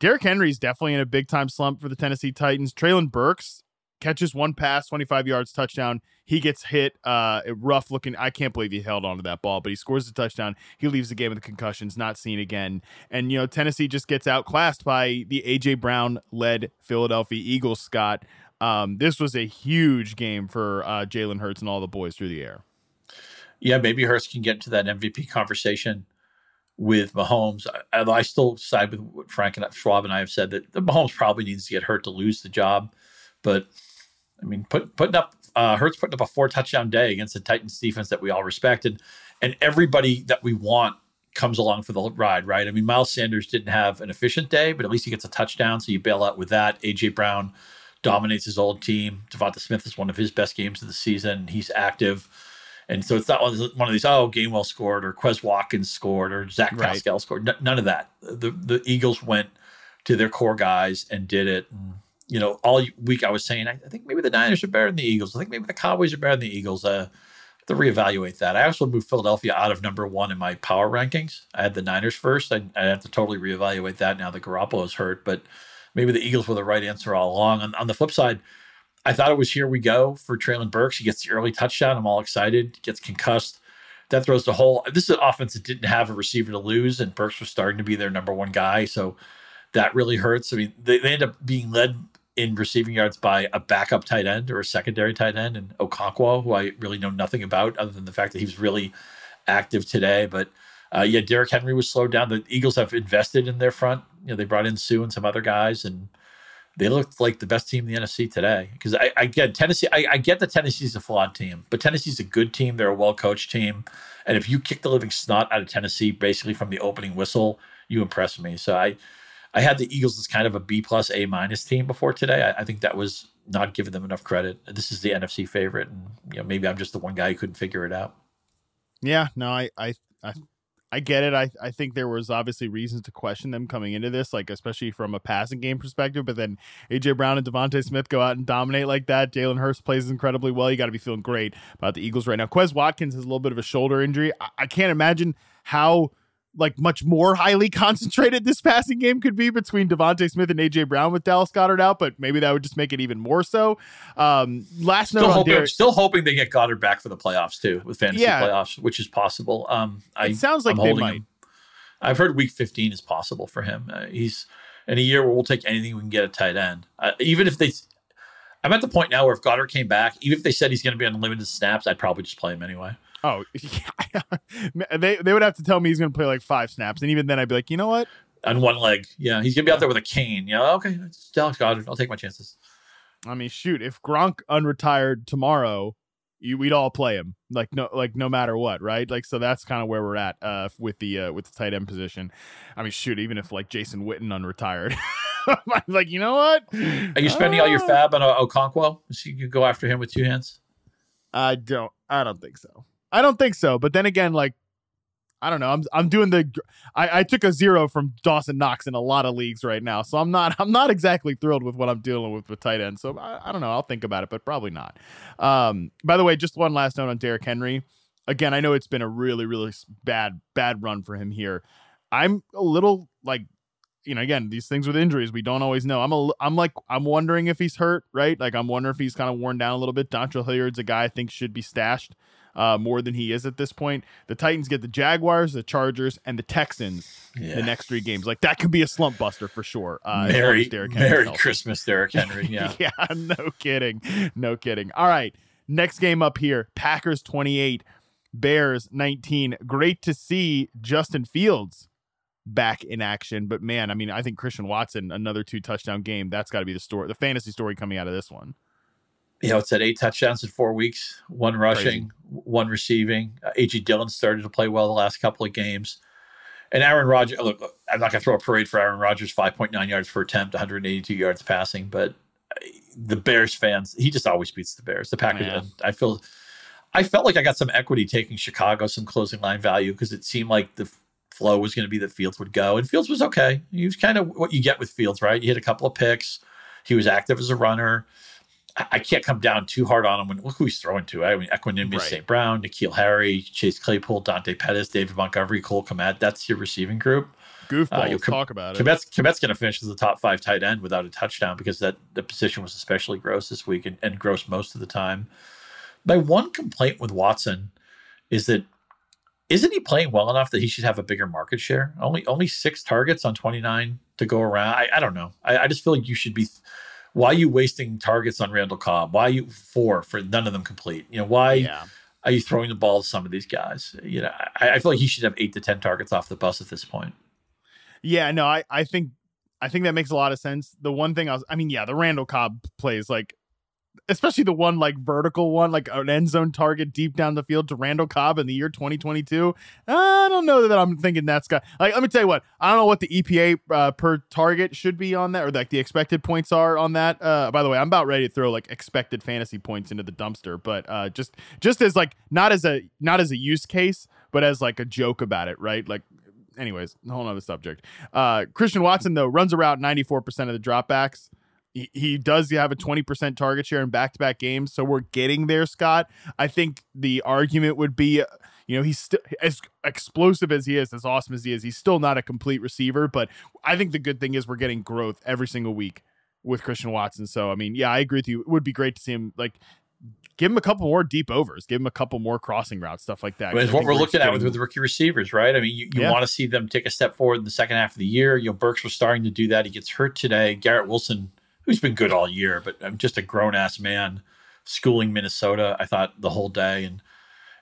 Derrick Henry's definitely in a big time slump for the Tennessee Titans. Treylon Burks catches one pass, 25 yards, touchdown. He gets hit, uh, rough looking. I can't believe he held onto that ball, but he scores the touchdown. He leaves the game with the concussions, not seen again. And, you know, Tennessee just gets outclassed by the A.J. Brown led Philadelphia Eagles, Scott. Um, this was a huge game for uh, Jalen Hurts and all the boys through the air. Yeah, maybe Hurts can get into that MVP conversation with Mahomes. I, I still side with what Frank and Schwab and I have said that Mahomes probably needs to get hurt to lose the job. But I mean, put, putting up uh, Hurts putting up a four touchdown day against the Titans defense that we all respected, and everybody that we want comes along for the ride, right? I mean, Miles Sanders didn't have an efficient day, but at least he gets a touchdown, so you bail out with that. AJ Brown dominates his old team. DeVonta Smith is one of his best games of the season. He's active. And so it's not one of these, oh, Gainwell scored or Quez Watkins scored or Zach right. Pascal scored. N- none of that. The the Eagles went to their core guys and did it. And, you know, all week I was saying, I, I, think maybe the Niners are better than the Eagles. I think maybe the Cowboys are better than the Eagles. Uh, to reevaluate that. I also moved Philadelphia out of number one in my power rankings. I had the Niners first. I, I have to totally reevaluate that now that Garoppolo is hurt. But maybe the Eagles were the right answer all along. On, on the flip side, I thought it was here we go for Treylon Burks. He gets the early touchdown. I'm all excited. Gets concussed. That throws the whole. This is an offense that didn't have a receiver to lose, and Burks was starting to be their number one guy. So that really hurts. I mean, they, they end up being led in receiving yards by a backup tight end or a secondary tight end, and Okonkwo, who I really know nothing about other than the fact that he was really active today. But uh, yeah, Derrick Henry was slowed down. The Eagles have invested in their front. You know, they brought in Suh and some other guys, and they looked like the best team in the NFC today. Because I, I, get Tennessee, I, I, get that Tennessee's a flawed team, but Tennessee's a good team. They're a well coached team, and if you kick the living snot out of Tennessee basically from the opening whistle, you impress me. So I, I had the Eagles as kind of a B plus A minus team before today. I, I, think that was not giving them enough credit. This is the NFC favorite, and you know maybe I'm just the one guy who couldn't figure it out. Yeah, no, I, I, I I get it. I, I think there was obviously reasons to question them coming into this, like especially from a passing game perspective. But then AJ Brown and DeVonta Smith go out and dominate like that. Jalen Hurts plays incredibly well. You got to be feeling great about the Eagles right now. Quez Watkins has a little bit of a shoulder injury. I, I can't imagine how like much more highly concentrated this passing game could be between DeVonta Smith and AJ Brown with Dallas Goedert out, but maybe that would just make it even more so. Um, last still note hoping, Derek, still hoping they get Goedert back for the playoffs too, with fantasy yeah, playoffs, which is possible. Um, I, it sounds like I'm they might. Him. I've heard Week 15 is possible for him. Uh, he's in a year where we'll take anything we can get a tight end, uh, even if they. I'm at the point now where if Goedert came back, even if they said he's going to be on limited snaps, I'd probably just play him anyway. Oh, yeah. they they would have to tell me he's going to play like five snaps, and even then, I'd be like, you know what? On one leg, yeah, he's going to be out there with a cane. Yeah, okay, it's Dallas Goedert. I'll take my chances. I mean, shoot, if Gronk unretired tomorrow, you, we'd all play him, like no, like no matter what, right? Like, so that's kind of where we're at uh, with the uh, with the tight end position. I mean, shoot, even if like Jason Witten unretired. I'm like, you know what? Are you spending all your ah. FAAB on Okonkwo? So you could go after him with two hands? I don't. I don't think so. I don't think so. But then again, like I don't know. I'm I'm doing the I, I took a zero from Dawson Knox in a lot of leagues right now, so I'm not I'm not exactly thrilled with what I'm dealing with with tight end. So I, I don't know. I'll think about it, but probably not. Um, by the way, just one last note on Derrick Henry. Again, I know it's been a really really bad bad run for him here. I'm a little like you know, again, these things with injuries, we don't always know. I'm a, I'm like, I'm wondering if he's hurt, right? Like, I'm wondering if he's kind of worn down a little bit. Dontrell Hilliard's a guy I think should be stashed uh, more than he is at this point. The Titans get the Jaguars, the Chargers, and the Texans yeah. the next three games. Like that could be a slump buster for sure. Uh, Merry, Merry Christmas, Derrick Henry. Yeah, yeah, no kidding, no kidding. All right, next game up here: Packers twenty eight, Bears nineteen. Great to see Justin Fields back in action. But man, I mean, I think Christian Watson, another two touchdown game. That's got to be the story, the fantasy story coming out of this one you know, it's at eight touchdowns in four weeks, one rushing, Crazy. one receiving. Uh, A.J. Dillon started to play well the last couple of games. And Aaron Rodgers, look, I'm not going to throw a parade for Aaron Rodgers, 5.9 yards per attempt, 182 yards passing, but uh, the Bears fans, he just always beats the Bears. The Packers, yeah. I feel, I felt like I got some equity taking Chicago, some closing line value, because it seemed like the flow was going to be that Fields would go. And Fields was okay. He was kind of what you get with Fields, right? He had a couple of picks. He was active as a runner I can't come down too hard on him when look who he's throwing to. I mean, Equanimeous right. St. Brown, N'Keal Harry, Chase Claypool, Dante Pettis, David Montgomery, Cole Kmet. That's your receiving group. Goofball. Uh, talk about it. Kmet's, Kmet's going to finish as the top five tight end without a touchdown because that the position was especially gross this week and, and gross most of the time. My one complaint with Watson is that isn't he playing well enough that he should have a bigger market share? Only only six targets on 29 to go around. I, I don't know. I, I just feel like you should be. Why are you wasting targets on Randall Cobb? Why are you four for none of them complete? You know why yeah. are you throwing the ball to some of these guys? You know, I, I feel like he should have eight to ten targets off the bus at this point. Yeah, no, I I think I think that makes a lot of sense. The one thing I was, I mean, yeah, the Randall Cobb plays like especially the one like vertical one, like an end zone target deep down the field to Randall Cobb in the year 2022. I don't know that I'm thinking that's got like. Let me tell you what. I don't know what the EPA uh, per target should be on that, or like the expected points are on that. Uh, by the way, I'm about ready to throw like expected fantasy points into the dumpster, but uh, just just as like not as a not as a use case, but as like a joke about it, right? Like anyways, a whole other subject. Uh, Christian Watson though runs around 94% of the dropbacks he, does have a 20% target share in back-to-back games so we're getting there scott i think the argument would be uh, you know he's still as explosive as he is as awesome as he is he's still not a complete receiver but i think the good thing is we're getting growth every single week with christian watson so i mean yeah i agree with you it would be great to see him like give him a couple more deep overs, give him a couple more crossing routes, stuff like that. It's what we're, we're looking at with, with rookie receivers, right? I mean, you, you yeah. want to see them take a step forward in the second half of the year. You know, Burks was starting to do that. He gets hurt today. Garrett Wilson who's been good all year, but I'm just a grown ass man schooling Minnesota. I thought the whole day, and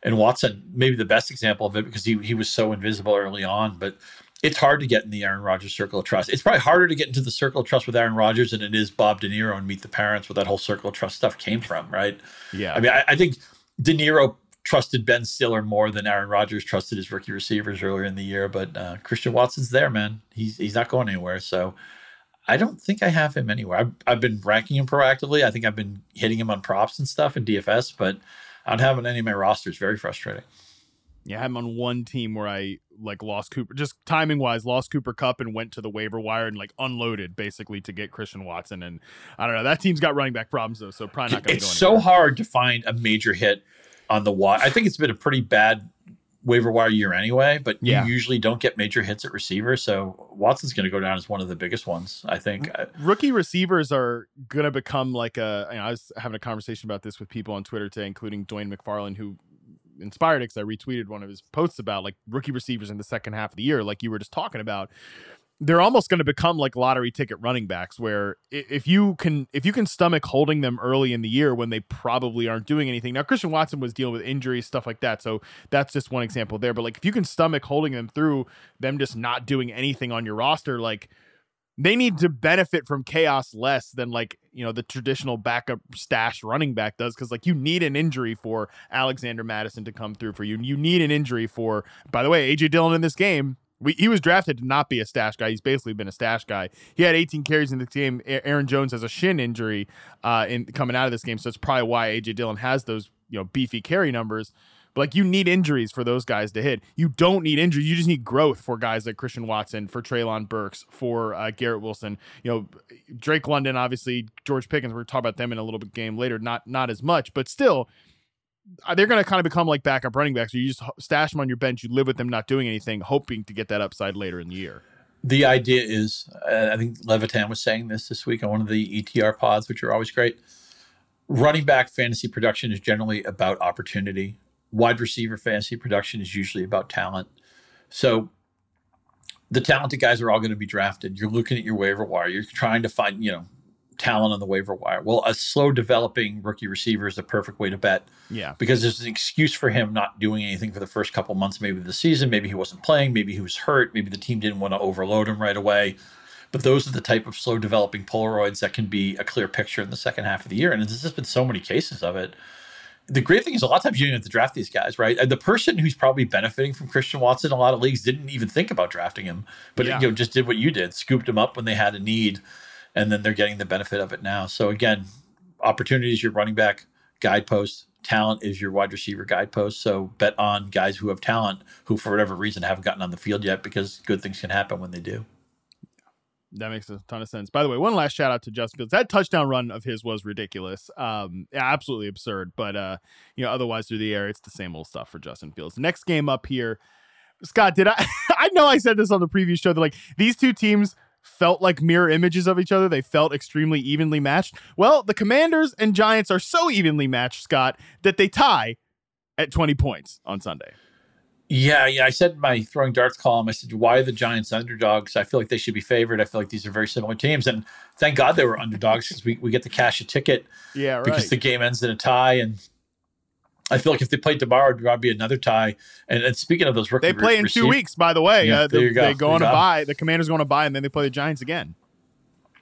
and Watson maybe the best example of it because he he was so invisible early on, but. It's hard to get in the Aaron Rodgers circle of trust. It's probably harder to get into the circle of trust with Aaron Rodgers than it is Bob De Niro and Meet the Parents, where that whole circle of trust stuff came from, right? Yeah. I mean, I, I think De Niro trusted Ben Stiller more than Aaron Rodgers trusted his rookie receivers earlier in the year. But uh, Christian Watson's there, man. He's he's not going anywhere. So I don't think I have him anywhere. I've, I've been ranking him proactively. I think I've been hitting him on props and stuff in DFS, but I don't have him on any of my rosters. Very frustrating. Yeah, I had him on one team where I like lost Cooper, just timing wise, lost Cooper Kupp and went to the waiver wire and like unloaded basically to get Christian Watson. And I don't know, that team's got running back problems though, so probably not going to. Go. It's so hard to find a major hit on the wire. I think it's been a pretty bad waiver wire year anyway, but yeah. you usually don't get major hits at receiver. So Watson's going to go down as one of the biggest ones, I think. Rookie receivers are going to become like a. You know, I was having a conversation about this with people on Twitter today, including Dwain McFarland, who inspired it because I retweeted one of his posts about like rookie receivers in the second half of the year, like you were just talking about they're almost going to become like lottery ticket running backs where if you can if you can stomach holding them early in the year when they probably aren't doing anything. Now christian watson was dealing with injuries stuff like that so that's just one example there but like if you can stomach holding them through them just not doing anything on your roster like they need to benefit from chaos less than like you know the traditional backup stash running back does because like you need an injury for alexander mattison to come through for you And you need an injury for by the way aj dillon in this game we, he was drafted to not be a stash guy. He's basically been a stash guy. He had 18 carries in the game. Aaron Jones has a shin injury uh, in coming out of this game, so it's probably why AJ Dillon has those you know beefy carry numbers. But like you need injuries for those guys to hit. You don't need injuries. You just need growth for guys like Christian Watson, for Treylon Burks, for uh, Garrett Wilson. You know, Drake London, obviously George Pickens. We're talk about them in a little bit game later. Not not as much, but still they're going to kind of become like backup running backs. You just stash them on your bench, you live with them not doing anything, hoping to get that upside later in the year. The idea is, uh, I think Levitan was saying this this week on one of the ETR pods, which are always great. Running back fantasy production is generally about opportunity. Wide receiver fantasy production is usually about talent. So the talented guys are all going to be drafted. You're looking at your waiver wire. You're trying to find, you know, talent on the waiver wire. Well, a slow developing rookie receiver is the perfect way to bet. Yeah. Because there's an excuse for him not doing anything for the first couple months, maybe of the season. Maybe he wasn't playing. Maybe he was hurt. Maybe the team didn't want to overload him right away. But those are the type of slow developing Polaroids that can be a clear picture in the second half of the year. And there's just been so many cases of it. The great thing is, a lot of times you don't have to draft these guys, right? The person who's probably benefiting from Christian Watson in a lot of leagues didn't even think about drafting him, but yeah. you know just did what you did, scooped him up when they had a need and then they're getting the benefit of it now. So again, opportunity is your running back guidepost. Talent is your wide receiver guidepost. So bet on guys who have talent who, for whatever reason, haven't gotten on the field yet because good things can happen when they do. That makes a ton of sense. By the way, one last shout out to Justin Fields. That touchdown run of his was ridiculous. Um, absolutely absurd. But uh, you know, otherwise through the air, it's the same old stuff for Justin Fields. Next game up here, Scott. Did I? I know I said this on the previous show that like these two teams felt like mirror images of each other. They felt extremely evenly matched. Well, the Commanders and Giants are so evenly matched, Scott, that they tie at 20 points on Sunday. Yeah, yeah. I said in my throwing darts column, I said, why are the Giants underdogs? I feel like they should be favored. I feel like these are very similar teams. And thank God they were underdogs because we, we get to cash a ticket. Yeah, right. Because the game ends in a tie. And I feel like if they played tomorrow, it'd probably be another tie. And, and speaking of those rookie They play in two weeks, by the way. Yeah, uh, there they, you go. They go on a bye. The Commanders going to buy, and then they play the Giants again.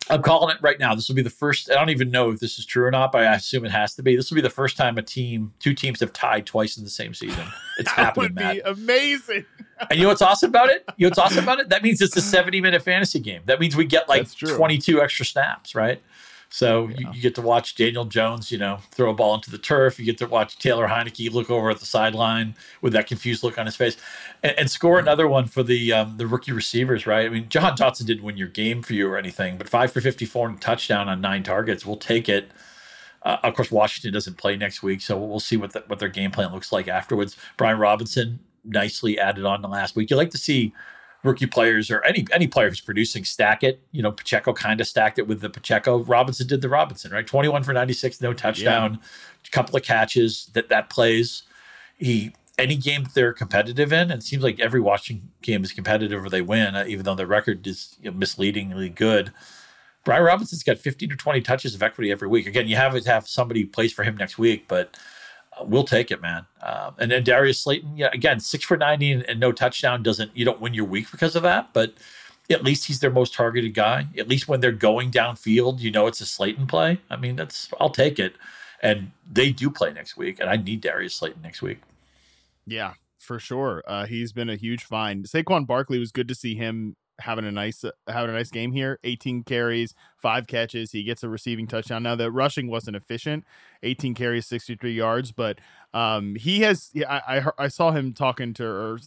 I'm calling it right now. This will be the first. I don't even know if this is true or not, but I assume it has to be. This will be the first time a team, two teams, have tied twice in the same season. It's That happening, would Matt. be amazing. And you know what's awesome about it? You know what's awesome about it? That means it's a 70 minute fantasy game. That means we get like 22 extra snaps, right? So you, you get to watch Daniel Jones, you know, throw a ball into the turf. You get to watch Taylor Heinicke look over at the sideline with that confused look on his face, and, and score another one for the um, the rookie receivers, right? I mean, Jahan Dotson didn't win your game for you or anything, but five for 54 and a touchdown on nine targets. We'll take it. Uh, of course, Washington doesn't play next week, so we'll see what the, what their game plan looks like afterwards. Brian Robinson nicely added on to last week. You like to see rookie players or any any player who's producing stack it. You know, Pacheco kind of stacked it with the Pacheco. Robinson did the Robinson, right? 21 for 96, no touchdown, a couple of catches that that plays. He any game that they're competitive in, and it seems like every Washington game is competitive or they win, uh, even though their record is you know, misleadingly good. Brian Robinson's got 15 to 20 touches of equity every week. Again, you have to have somebody plays for him next week, but we'll take it, man. Um, and then Darius Slayton, yeah, again, six for 90 and, and no touchdown doesn't, you don't win your week because of that, but at least he's their most targeted guy. At least when they're going downfield, you know it's a Slayton play. I mean, that's, I'll take it. And they do play next week, and I need Darius Slayton next week. Yeah, for sure. Uh, he's been a huge find. Saquon Barkley was good to see him having a nice uh, having a nice game here. 18 carries, five catches. He gets a receiving touchdown. Now the rushing wasn't efficient. 18 carries, 63 yards, but um, he has. I I, I saw him talking to or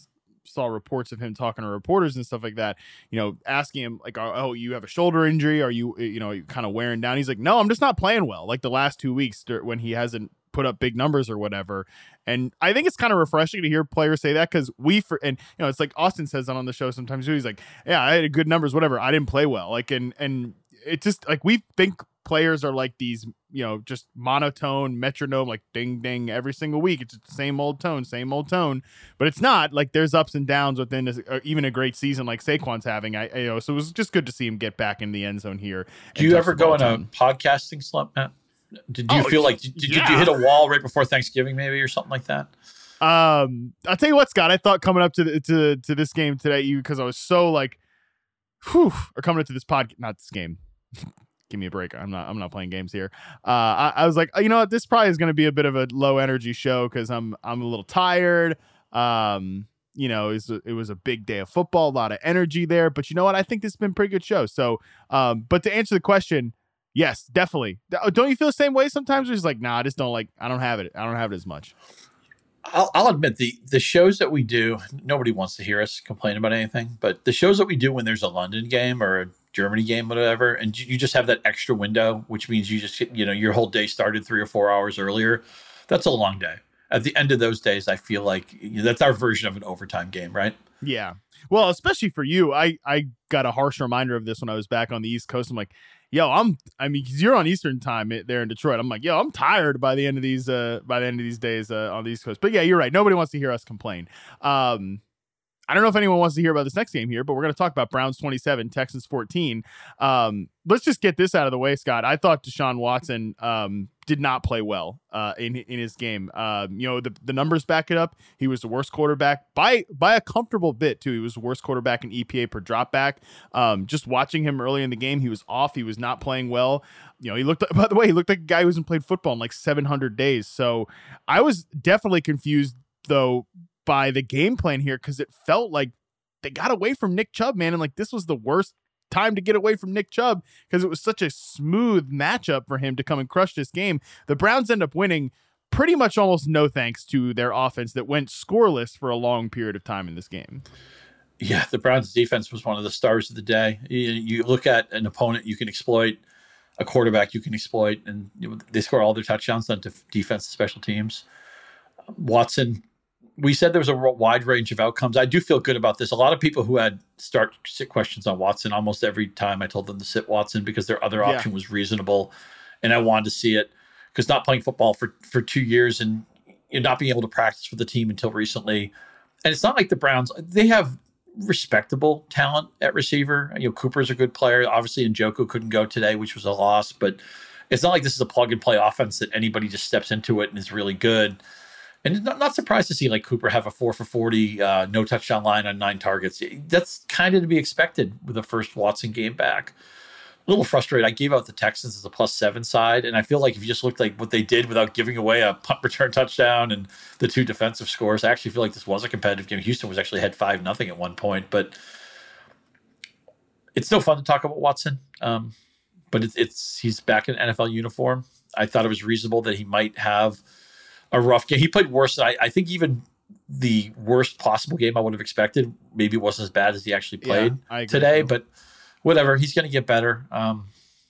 saw reports of him talking to reporters and stuff like that. You know, asking him like, "Oh, oh, you have a shoulder injury? Are you you know kind of wearing down?" He's like, "No, I'm just not playing well." Like the last two weeks when he hasn't put up big numbers or whatever. And I think it's kind of refreshing to hear players say that because we for and you know it's like Austin says that on the show sometimes too. He's like, yeah, I had good numbers, whatever. I didn't play well. Like and and it just like we think players are like these, you know, just monotone metronome, like ding ding every single week. It's just the same old tone, same old tone. But it's not like there's ups and downs within a, uh, even a great season like Saquon's having. I, I you know so it was just good to see him get back in the end zone here. Do you ever go in a podcasting slump, Matt? Did you Oh, feel like did, did, you, hit a wall right before Thanksgiving, maybe, or something like that? Um, I'll tell you what, Scott. I thought coming up to the, to to this game today, you because I was so like, whew, or coming up to this pod, not this game. Give me a break. I'm not. I'm not playing games here. Uh, I, I was like, you know what? This probably is going to be a bit of a low energy show because I'm I'm a little tired. Um, you know, it was, a, it was a big day of football, a lot of energy there. But you know what? I think this has been a pretty good show. So, um, but to answer the question, yes, definitely. Oh, don't you feel the same way sometimes? Where it's like, nah, I just don't like. I don't have it. I don't have it as much. I'll, I'll admit the the shows that we do, nobody wants to hear us complain about anything. But the shows that we do when there's a London game or a Germany game, whatever, and you, you just have that extra window, which means you just you know your whole day started three or four hours earlier. That's a long day. At the end of those days, I feel like you know, that's our version of an overtime game, right? Yeah. Well, especially for you, I I got a harsh reminder of this when I was back on the East Coast. I'm like, yo, I'm. I mean, because you're on Eastern time there in Detroit. I'm like, yo, I'm tired by the end of these. Uh, by the end of these days uh, on the East Coast. But yeah, you're right. Nobody wants to hear us complain. Um, I don't know if anyone wants to hear about this next game here, but we're going to talk about Browns 27, Texans 14. Um, let's just get this out of the way, Scott. I thought Deshaun Watson um, did not play well uh, in in his game. Um, you know, the, the numbers back it up. He was the worst quarterback by by a comfortable bit too. He was the worst quarterback in EPA per dropback. Um, just watching him early in the game, he was off. He was not playing well. You know, he looked. By the way, he looked like a guy who hasn't played football in like 700 days. So I was definitely confused though by the game plan here because it felt like they got away from Nick Chubb, man, and like this was the worst time to get away from Nick Chubb because it was such a smooth matchup for him to come and crush this game. The Browns end up winning pretty much almost no thanks to their offense that went scoreless for a long period of time in this game. Yeah, the Browns' defense was one of the stars of the day. You, you look at an opponent you can exploit, a quarterback you can exploit, and they score all their touchdowns on def- defense and special teams. Watson, we said there was a wide range of outcomes. I do feel good about this. A lot of people who had start sit questions on Watson, almost every time I told them to sit Watson because their other Yeah. option was reasonable, and I wanted to see it because not playing football for for two years and not being able to practice for the team until recently, and it's not like the Browns. They have respectable talent at receiver. You know, Cooper's a good player. Obviously, Njoku couldn't go today, which was a loss, but it's not like this is a plug and play offense that anybody just steps into it and is really good. And not, not surprised to see like Cooper have a four for 40, uh, no touchdown line on nine targets. That's kind of to be expected with the first Watson game back. A little frustrated. I gave out the Texans as a plus seven side, and I feel like if you just looked like what they did without giving away a punt return touchdown and the two defensive scores, I actually feel like this was a competitive game. Houston was actually had five nothing at one point, but it's still fun to talk about Watson. Um, but it's, it's he's back in NFL uniform. I thought it was reasonable that he might have a rough game. He played worse. I, I think even the worst possible game I would have expected maybe it wasn't as bad as he actually played agree today. But whatever, he's going to get better. Um,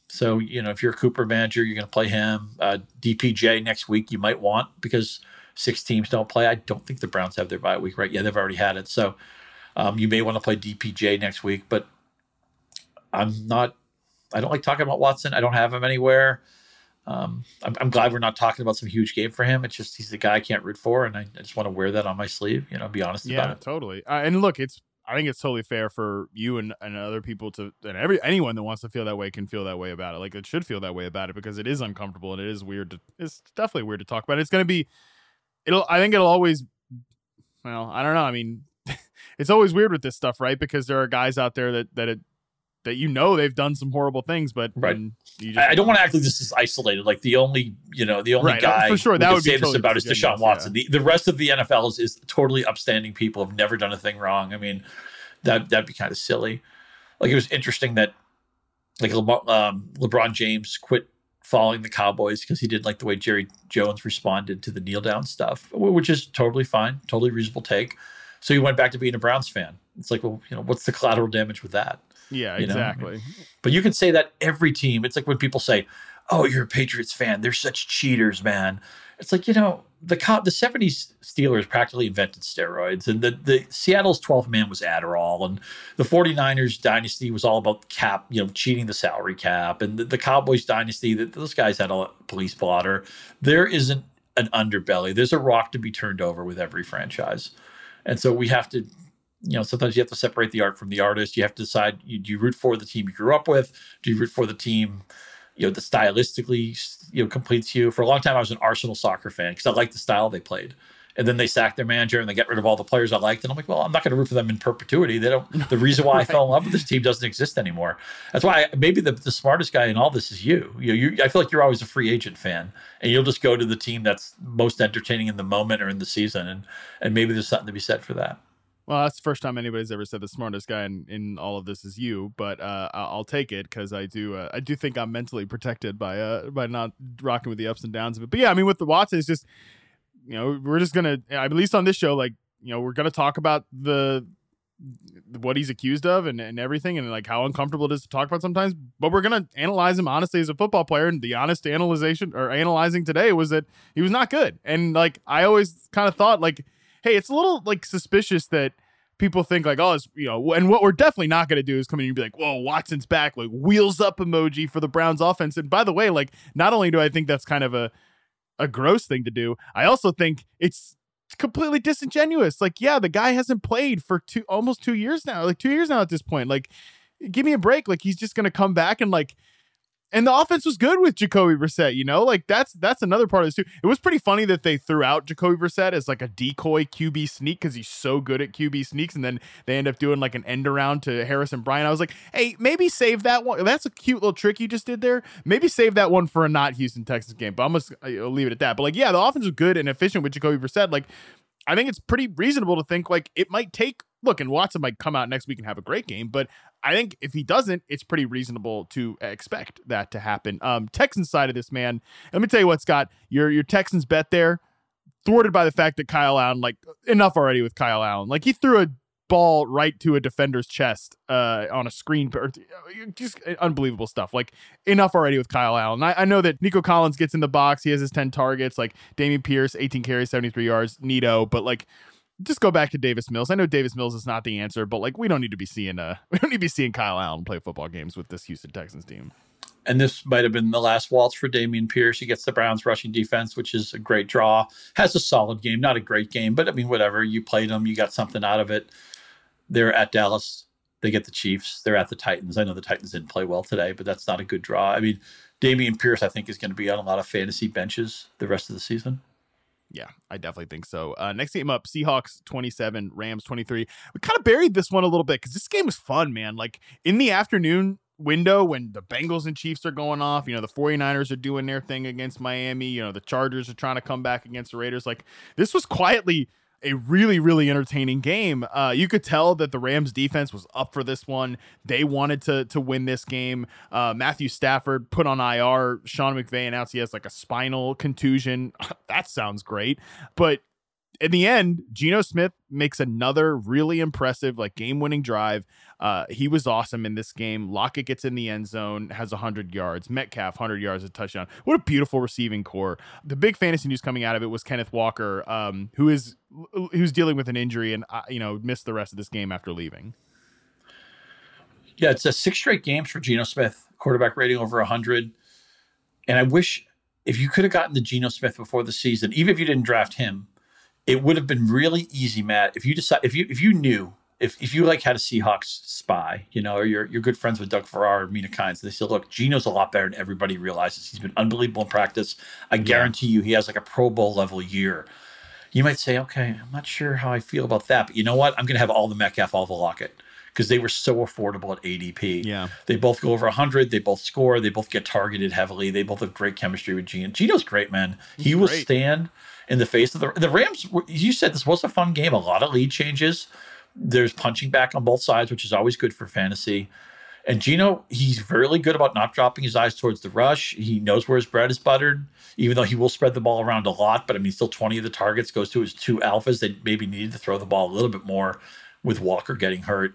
so you know, if you're a Cooper manager, you're going to play him. Uh, DPJ next week you might want because six teams don't play. I don't think the Browns have their bye week, right? Yeah, they've already had it. So um, you may want to play DPJ next week, but I'm not. I don't like talking about Watson. I don't have him anywhere. Um, I'm, I'm glad we're not talking about some huge game for him. It's just he's the guy I can't root for, and I, I just want to wear that on my sleeve. You know, be honest Yeah, about it. totally. Uh, and look, it's I think it's totally fair for you and, and other people to and every anyone that wants to feel that way can feel that way about it. Like it should feel that way about it because it is uncomfortable and it is weird to it's definitely weird to talk about. It's gonna be it'll I think it'll always well, I don't know. I mean it's always weird with this stuff, right? Because there are guys out there that that it that you know they've done some horrible things, but Right. you just I don't want to act like this is isolated. Like the only, you know, the only Right, guy for sure, that would be say this totally about is Deshaun Watson. The, the rest of the NFL is, is totally upstanding people have never done a thing wrong. I mean, that that'd be kind of silly. Like it was interesting that like LeBron, um, LeBron James quit following the Cowboys because he didn't like the way Jerry Jones responded to the kneel down stuff, which is totally fine, totally reasonable take. So he went back to being a Browns fan. It's like, well, you know, what's the collateral damage with that? Yeah, you know? exactly. But you can say that every team. It's like when people say, "Oh, you're a Patriots fan. They're such cheaters, man." It's like you know the co- the '70s Steelers practically invented steroids, and the the Seattle's 12th man was Adderall, and the 49ers dynasty was all about cap, you know, cheating the salary cap, and the, the Cowboys dynasty that those guys had a police blotter. There isn't an underbelly. There's a rock to be turned over with every franchise, and so we have to you know, sometimes you have to separate the art from the artist. You have to decide: you, do you root for the team you grew up with? Do you root for the team, you know, that stylistically, you know, completes you? For a long time, I was an Arsenal soccer fan because I liked the style they played. And then they sacked their manager and they get rid of all the players I liked. And I'm like, well, I'm not going to root for them in perpetuity. They don't. The reason why I fell in love with this team doesn't exist anymore. That's why I, maybe the, the smartest guy in all this is you. You know, you. I feel like you're always a free agent fan, and you'll just go to the team that's most entertaining in the moment or in the season. And and maybe there's something to be said for that. Well, that's the first time anybody's ever said the smartest guy in, in all of this is you, but uh, I'll take it because I do uh, I do think I'm mentally protected by uh by not rocking with the ups and downs of it. But yeah, I mean with the Watson, it's just you know we're just gonna at least on this show like you know we're gonna talk about the what he's accused of and, and everything and like how uncomfortable it is to talk about sometimes but we're gonna analyze him honestly as a football player and the honest analyzation or analyzing today was that he was not good and like i always kind of thought like hey it's a little like suspicious that people think like oh you know and what we're definitely not gonna do is come in and be like whoa watson's back like wheels up emoji for the browns offense and by the way like not only do i think that's kind of a a gross thing to do i also think it's completely disingenuous. Like, yeah, the guy hasn't played for two almost two years now. Like two years now at this point. Like, give me a break. Like he's just gonna come back and like and the offense was good with Jacoby Brissett, you know? Like that's that's another part of this too. It was pretty funny that they threw out Jacoby Brissett as like a decoy QB sneak because he's so good at QB sneaks, and then they end up doing like an end around to Harrison Bryant. I was like, hey, maybe save that one. That's a cute little trick you just did there. Maybe save that one for a not Houston Texas game. But I'm gonna leave it at that. But like, yeah, the offense was good and efficient with Jacoby Brissett. Like, I think it's pretty reasonable to think like it might take look, and Watson might come out next week and have a great game, but I think if he doesn't, it's pretty reasonable to expect that to happen. Um, Texans side of this man, let me tell you what, Scott, your your Texans bet there thwarted by the fact that Kyle Allen, like enough already with Kyle Allen. Like he threw a ball right to a defender's chest uh, on a screen. Just unbelievable stuff. Like enough already with Kyle Allen. I, I, know that Nico Collins gets in the box. He has his 10 targets. Like Dameon Pierce, 18 carries, 73 yards. Neato. But like, just go back to Davis Mills. I know Davis Mills is not the answer, but like we don't need to be seeing uh we don't need to be seeing Kyle Allen play football games with this Houston Texans team. And this might have been the last waltz for Dameon Pierce. He gets the Browns rushing defense, which is a great draw. Has a solid game, not a great game, but I mean, whatever. You played them, you got something out of it. They're at Dallas. They get the Chiefs. They're at the Titans. I know the Titans didn't play well today, but that's not a good draw. I mean, Dameon Pierce, I think, is going to be on a lot of fantasy benches the rest of the season. Yeah, I definitely think so. Uh, next game up, Seahawks 27, Rams 23. We kind of buried this one a little bit because this game was fun, man. Like in the afternoon window when the Bengals and Chiefs are going off, you know, the 49ers are doing their thing against Miami, you know, the Chargers are trying to come back against the Raiders. Like this was quietly a really, really entertaining game. Uh, you could tell that the Rams defense was up for this one. They wanted to to win this game. Uh, Matthew Stafford put on IR. Sean McVay announced he has like a spinal contusion. that sounds great, but in the end, Geno Smith makes another really impressive, like game winning drive. Uh, he was awesome in this game. Lockett gets in the end zone, has 100 yards. Metcalf, 100 yards, a touchdown. What a beautiful receiving corps. The big fantasy news coming out of it was Kenneth Walker, um, who is who's dealing with an injury and uh, you know missed the rest of this game after leaving. Yeah, it's a six straight games for Geno Smith, quarterback rating over 100. And I wish if you could have gotten the Geno Smith before the season, even if you didn't draft him, it would have been really easy, Matt, if you decide if you if you knew if if you like had a Seahawks spy, you know, or you're you're good friends with Doug Farrar or Mina Kimes, they say, look, Geno's a lot better than everybody realizes. He's been unbelievable in practice. I guarantee you he has like a Pro Bowl level year. You might say, okay, I'm not sure how I feel about that, but you know what? I'm gonna have all the Metcalf, all the Lockett. Because they were so affordable at ADP. Yeah. They both go over 100. They both score. They both get targeted heavily. They both have great chemistry with Geno. Geno's great, man. He's he will great. stand in the face of the the Rams. You said this was a fun game. A lot of lead changes. There's punching back on both sides, which is always good for fantasy. And Geno, he's really good about not dropping his eyes towards the rush. He knows where his bread is buttered, even though he will spread the ball around a lot. But I mean, still 20 of the targets goes to his two alphas that maybe needed to throw the ball a little bit more with Walker getting hurt.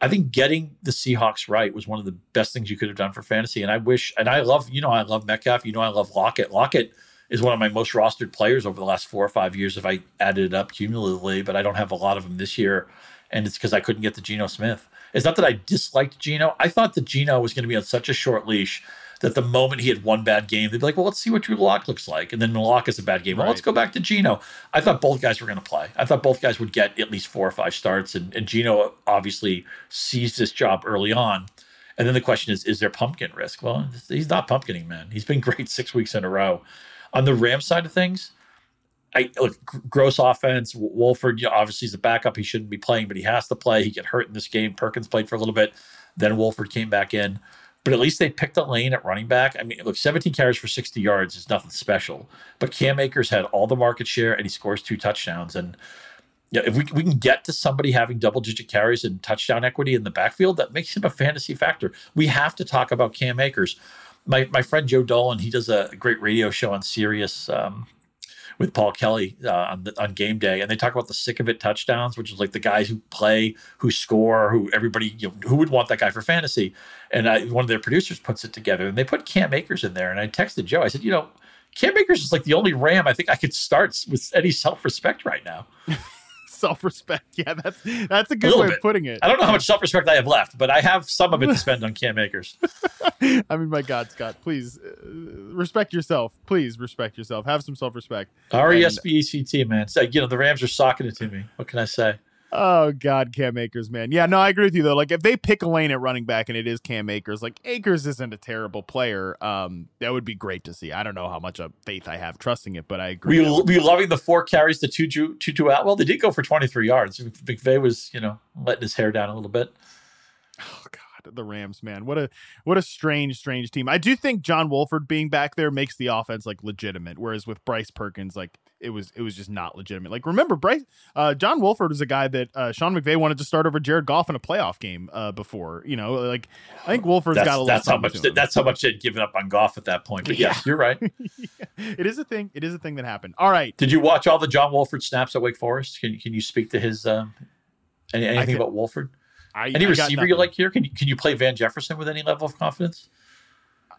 I think getting the Seahawks right was one of the best things you could have done for fantasy. And I wish, and I love, you know, I love Metcalf. You know, I love Lockett. Lockett is one of my most rostered players over the last four or five years if I added it up cumulatively, but I don't have a lot of them this year. And it's because I couldn't get the Geno Smith. It's not that I disliked Geno. I thought that Geno was going to be on such a short leash that the moment he had one bad game, they'd be like, well, let's see what Drew Lock looks like. And then Lock is a bad game. Well, right. let's go back to Geno. I thought both guys were going to play. I thought both guys would get at least four or five starts. And, and Geno obviously seized this job early on. And then the question is, is there pumpkin risk? Well, he's not pumpkining, man. He's been great six weeks in a row. On the Ram side of things, I look gross offense. Wolford, you know, obviously is a backup. He shouldn't be playing, but he has to play. He get hurt in this game. Perkins played for a little bit, then Wolford came back in. But at least they picked a lane at running back. I mean, look, 17 carries for 60 yards is nothing special. But Cam Akers had all the market share and he scores two touchdowns. And yeah, if we, we can get to somebody having double digit carries and touchdown equity in the backfield, that makes him a fantasy factor. We have to talk about Cam Akers my my friend Joe Dolan, he does a great radio show on Sirius um, with Paul Kelly uh, on the, on game day, and they talk about the sick of it touchdowns, which is like the guys who play, who score, who everybody you know, who would want that guy for fantasy. And I, one of their producers puts it together, and they put Cam Akers in there. And I texted Joe, I said, you know, Cam Akers is like the only Ram I think I could start with any self respect right now. self respect. Yeah, that's that's a good a way bit. of putting it. I don't know how much self respect I have left, but I have some of it to spend on Cam Akers. I mean, my God, Scott, please uh, respect yourself. Please respect yourself. Have some self respect. R E S P E C T, man. So, you know, the Rams are socking it to me. What can I say? Oh God, Cam Akers, man. Yeah, no, I agree with you though. Like if they pick a lane at running back and it is Cam Akers, like Akers isn't a terrible player. Um, that would be great to see. I don't know how much of faith I have trusting it, but I agree. Were you, were you loving the four carries to Tutu Tutu out? Well, they did go for twenty three yards. McVay was, you know, letting his hair down a little bit. Oh God the Rams, man. What a what a strange, strange team. I do think John Wolford being back there makes the offense like legitimate, whereas with Bryce Perkins, like it was it was just not legitimate. Like remember, Bryce uh, John Wolford was a guy that uh, Sean McVay wanted to start over Jared Goff in a playoff game uh, before. You know, like I think Wolford's that's, got a lot. that's how much that's how much they'd given up on Goff at that point. But yeah. yes, you're right. It is a thing. It is a thing that happened. All right. Did you watch all the John Wolford snaps at Wake Forest? Can can you speak to his um, Any, anything about Wolford? I, any I receiver you like here? Can you can you play Van Jefferson with any level of confidence?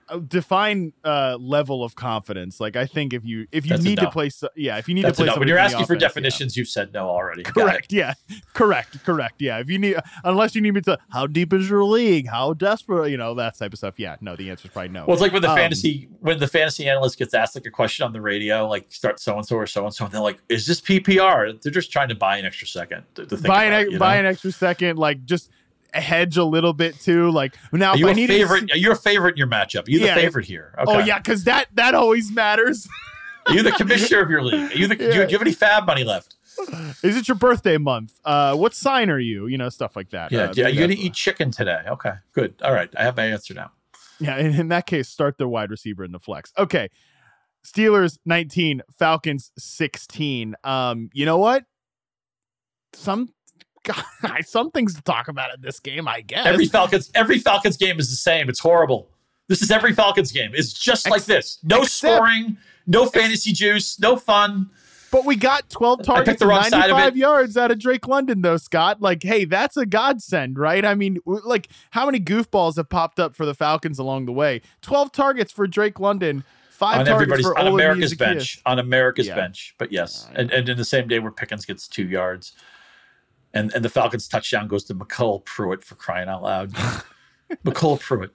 Uh, define uh level of confidence like i think if you if you That's need to play yeah if you need That's to play. When you're asking for offense, yeah. definitions, you've said no already. Correct yeah correct correct yeah if you need unless you need me to how deep is your league how desperate you know that type of stuff yeah no the answer is probably no Well, it's like when the Um, fantasy when the fantasy analyst gets asked like a question on the radio, like start so and so or so and so, and they're like, "Is this PPR?" They're just trying to buy an extra second to, to think buy an about, ex- it, you buy know? an extra second like just hedge a little bit too like now Are if you i a need favorite? Are you a favorite in your matchup? Are you Yeah, the favorite here? Okay. oh yeah because that that always matters Are you the commissioner of your league? Are you the? Do, you, do you have any FAAB money left? is it your birthday month uh what sign are you you know stuff like that Yeah. Uh, yeah. Are you gonna eat chicken today? Okay. Good. All right. I have my answer now. Yeah, in, in that case, start the wide receiver in the flex. Okay. Steelers 19, Falcons 16. Um, you know what? Some God, some things to talk about in this game, I guess. Every Falcons every Falcons game is the same. It's horrible. This is every Falcons game. It's just like this. No except- scoring, no fantasy juice, no fun. but we got 12 targets and wrong side of 95 yards out of Drake London, though, Scott. Like, hey, that's a godsend, right? I mean, like, how many goofballs have popped up for the Falcons along the way? 12 targets for Drake London, five on targets for on Olamide America's Zaccheaus. bench. On America's Yeah. bench. But yes. And and in the same day where Pickens gets two yards. And and the Falcons touchdown goes to MyCole Pruitt for crying out loud. MyCole Pruitt.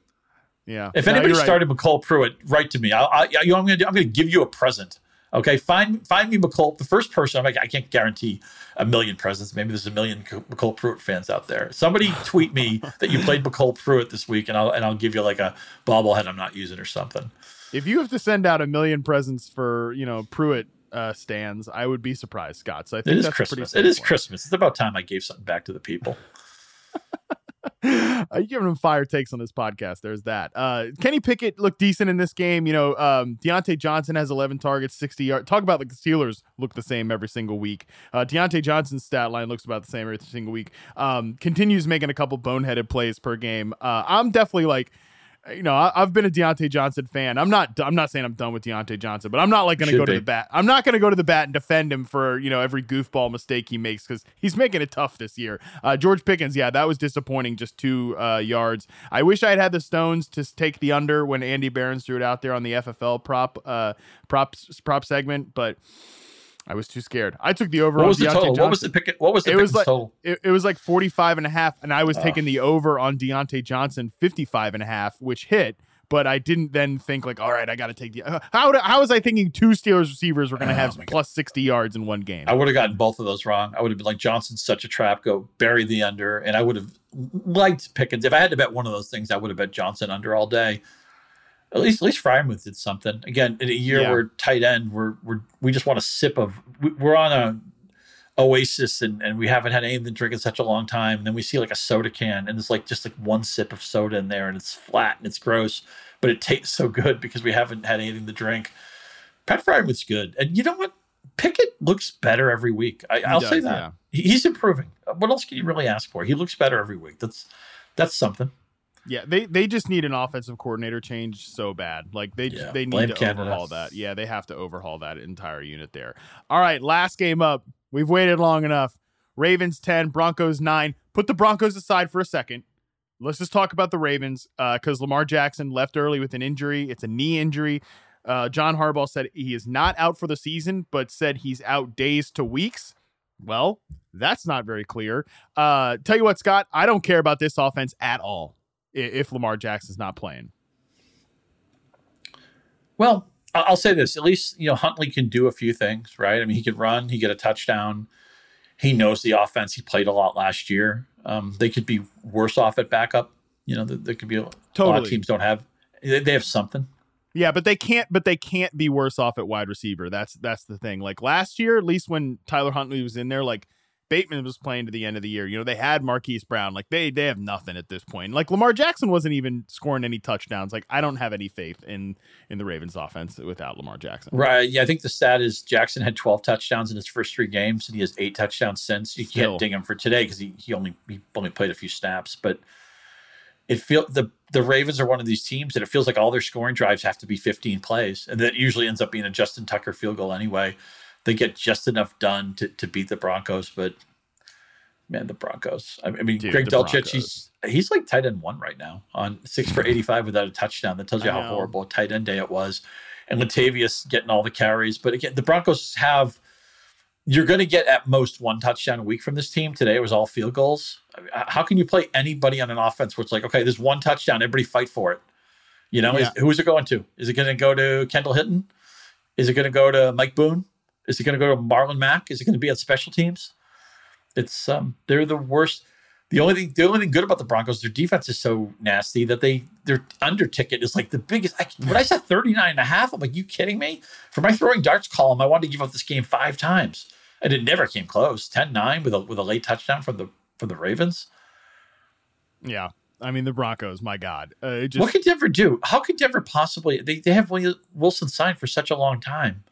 Yeah. If No, anybody you're right. started MyCole Pruitt, write to me. I, I, you know, I'm going to. I'm going to give you a present. Okay, find find me MyCole. The first person. I'm like, I can't guarantee a million presents. Maybe there's a million MyCole Pruitt fans out there. Somebody tweet me that you played MyCole Pruitt this week, and I'll and I'll give you like a bobblehead I'm not using or something. If you have to send out a million presents for, you know, Pruitt uh, stands, I would be surprised, Scott. So I think It is that's Christmas. pretty It is safe Christmas. It's about time I gave something back to the people. one. Uh, you giving him fire takes on this podcast. There's that. Uh, Kenny Pickett looked decent in this game. You know, um, Diontae Johnson has 11 targets, 60 yards. Talk about like the Steelers look the same every single week. Uh, Diontae Johnson's stat line looks about the same every single week. Um, continues making a couple boneheaded plays per game. Uh, I'm definitely like, you know, I, I've been a Diontae Johnson fan. I'm not. I'm not saying I'm done with Diontae Johnson, but I'm not like going to go to the bat. I'm not going to go to the bat and defend him for you know every goofball mistake he makes because he's making it tough this year. Uh, George Pickens, yeah, that was disappointing. Just two uh, yards. I wish I had had the stones to take the under when Andy Behrens threw it out there on the FFL prop uh, prop prop segment, but I was too scared. I took the over. What on was the Diontae total? What was the picket? What was the It was like total? it, it was like 45 and a half and I was taking the over on Diontae Johnson 55 and a half which hit but I didn't then think like all right I got to take the uh, how how was I thinking two Steelers receivers were going to Oh, have plus 60 yards in one game I would have gotten both of those wrong. I would have been like Johnson's such a trap. Go bury the under, and I would have liked Pickens. If I had to bet one of those things, I would have bet Johnson under all day. At least, at least Freiermuth did something. Again, in a year Yeah. where tight end, we're we're we just want a sip of. we- We're on a oasis, and and we haven't had anything to drink in such a long time. And then we see like a soda can, and it's like just like one sip of soda in there, and it's flat and it's gross, but it tastes so good because we haven't had anything to drink. Pat Freiermuth's good, and you know what? Pickett looks better every week. I, I'll say that yeah. He's improving. What else can you really ask for? He looks better every week. That's that's something. Yeah they they just need an offensive coordinator change so bad like they Yeah, they need to Canada. overhaul that yeah they have to overhaul that entire unit there all right last game up we've waited long enough Ravens 10 Broncos 9 put the Broncos aside for a second let's just talk about the Ravens because Lamar Jackson left early with an injury. It's a knee injury. Uh, John Harbaugh said he is not out for the season, but said he's out days to weeks. Well, that's not very clear. Uh, tell you what, Scott, I don't care about this offense at all if Lamar Jackson's not playing. Well, I'll say this: at least you know Huntley can do a few things, right? I mean, he could run, he get a touchdown. He knows the offense. He played a lot last year. Um, they could be worse off at backup. You know, there, could be a, a lot of teams don't have. They they have something. Yeah, but they can't. But they can't be worse off at wide receiver. That's that's the thing. Like last year, at least when Tyler Huntley was in there, like Bateman was playing to the end of the year. You know, they had Marquise Brown. Like they they have nothing at this point. Like Lamar Jackson wasn't even scoring any touchdowns. Like I don't have any faith in in the Ravens offense without Lamar Jackson. Right. Yeah, I think the stat is Jackson had 12 touchdowns in his first three games, and he has eight touchdowns since. You Still. can't ding him for today because he, he only he only played a few snaps. But it feel the the Ravens are one of these teams that it feels like all their scoring drives have to be 15 plays, and that usually ends up being a Justin Tucker field goal anyway. They get just enough done to to beat the Broncos, but Man, the Broncos. I mean, Dude, Greg Dulcich, he's he's like tight end one right now on six for 85 without a touchdown. That tells you I how know. horrible a tight end day it was. And Latavius getting all the carries. But again, the Broncos have, you're going to get at most one touchdown a week from this team. Today it was all field goals. I mean, How can you play anybody on an offense where it's like, okay, there's one touchdown, everybody fight for it? You know, is, who is it going to? Is it going to go to Kendall Hinton? Is it going to go to Mike Boone? Is it going to go to Marlon Mack? Is it going to be on special teams? It's um, they're the worst. The only thing, the only thing good about the Broncos, their defense is so nasty that they their under ticket is like the biggest. I, when I said 39 and a half, I'm like, you kidding me? For my throwing darts column, I wanted to give up this game five times, and it never came close. 10-9 with a with a late touchdown from the from the Ravens. Yeah. I mean, the Broncos, my God. Uh, it just, what could Denver do? How could Denver possibly? They they have Wilson signed for such a long time.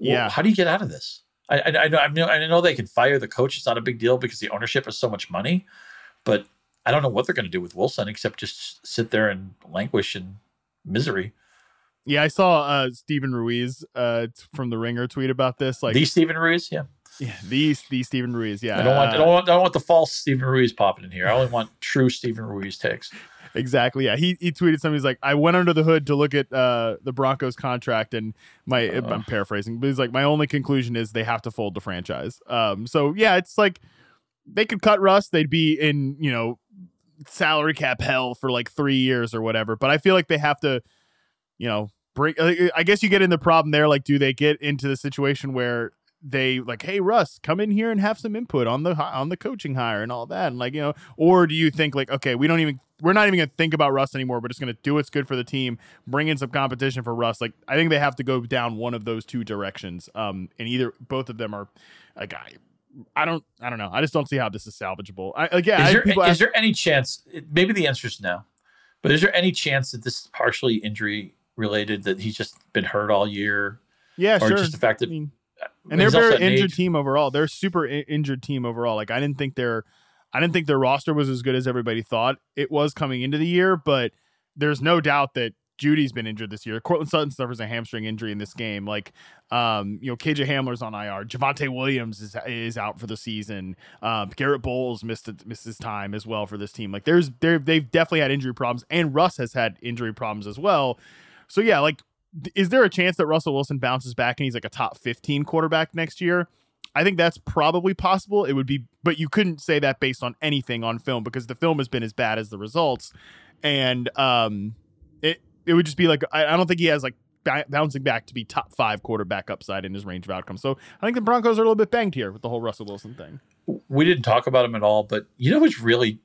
Well, Yeah. how do you get out of this? I I, I know I know they can fire the coach. It's not a big deal because the ownership has so much money, but I don't know what they're going to do with Wilson except just sit there and languish in misery. yeah, I saw uh, Steven Ruiz uh, from The Ringer tweet about this. Like, the Steven Ruiz, yeah. Yeah, the, the Steven Ruiz. Yeah. I don't want I uh, don't want I don't want the false Steven Ruiz popping in here. I only want true Steven Ruiz takes. Exactly. Yeah. He he tweeted something. He's like, I went under the hood to look at uh, the Broncos contract, and my I'm paraphrasing, but he's like, my only conclusion is they have to fold the franchise. Um. So yeah, it's like they could cut Russ. They'd be in you know salary cap hell for like three years or whatever. But I feel like they have to, you know, bring. I I guess you get in the problem there. Like, do they get into the situation where they like, hey Russ, come in here and have some input on the on the coaching hire and all that, and like you know, or do you think like, okay, we don't even we're not even gonna think about Russ anymore. We're just gonna do what's good for the team, bring in some competition for Russ. Like, I think they have to go down one of those two directions. Um, and either both of them are a guy. I don't. I don't know. I just don't see how this is salvageable. I like, yeah. is, I- there, is ask- there any chance? Maybe the answer is no, but is there any chance that this is partially injury related? That he's just been hurt all year? Yeah, or sure. just the fact that I mean, I and they're a very injured age- team overall. They're super injured team overall. Like I didn't think their, I didn't think their roster was as good as everybody thought it was coming into the year. But there's no doubt that Jeudy's been injured this year. Courtland Sutton suffers a hamstring injury in this game. Like, um, you know, KJ Hamler's on IR. Javonte Williams is is out for the season. Um, Garett Bolles missed it- missed his time as well for this team. Like, there's they they've definitely had injury problems, and Russ has had injury problems as well. So yeah, like, is there a chance that Russell Wilson bounces back and he's like a top 15 quarterback next year? I think that's probably possible. It would be, but you couldn't say that based on anything on film because the film has been as bad as the results, and um, it it would just be like I, I don't think he has like ba- bouncing back to be top five quarterback upside in his range of outcomes. So I think the Broncos are a little bit banged here with the whole Russell Wilson thing. We didn't talk about him at all, but you know who's really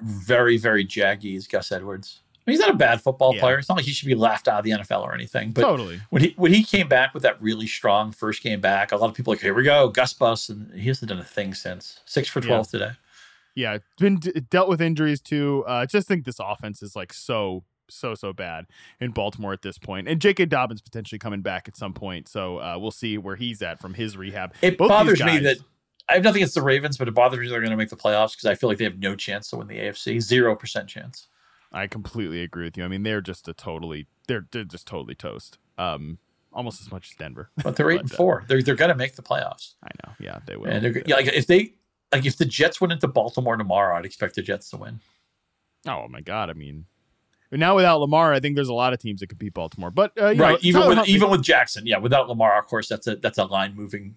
very, very jaggy is Gus Edwards. I mean, he's not a bad football Yeah. player. It's not like he should be laughed out of the NFL or anything. But Totally. when he when he came back with that really strong first game back, a lot of people are like, here we go, Gus bus, and he hasn't done a thing since. Six for twelve today. Yeah, been d- dealt with injuries too. Uh, I just think this offense is like so so so bad in Baltimore at this point. point, and J.K. Dobbins potentially coming back at some point. So uh, we'll see where he's at from his rehab. It Both these bothers me that I have nothing against the Ravens, but it bothers me they're going to make the playoffs because I feel like they have no chance to win the AFC. Zero percent chance. I completely agree with you. I mean, they're just a totally they're they're just totally toast. Um, almost as much as Denver. But they're eight and uh, four. They're they're going to make the playoffs. I know. Yeah, they will. And they're, yeah, like if they like if the Jets went into Baltimore tomorrow, I'd expect the Jets to win. Oh my god! I mean, now without Lamar, I think there's a lot of teams that could beat Baltimore. But uh, you right, know, even with even with Jackson, yeah, without Lamar, of course, that's a that's a line moving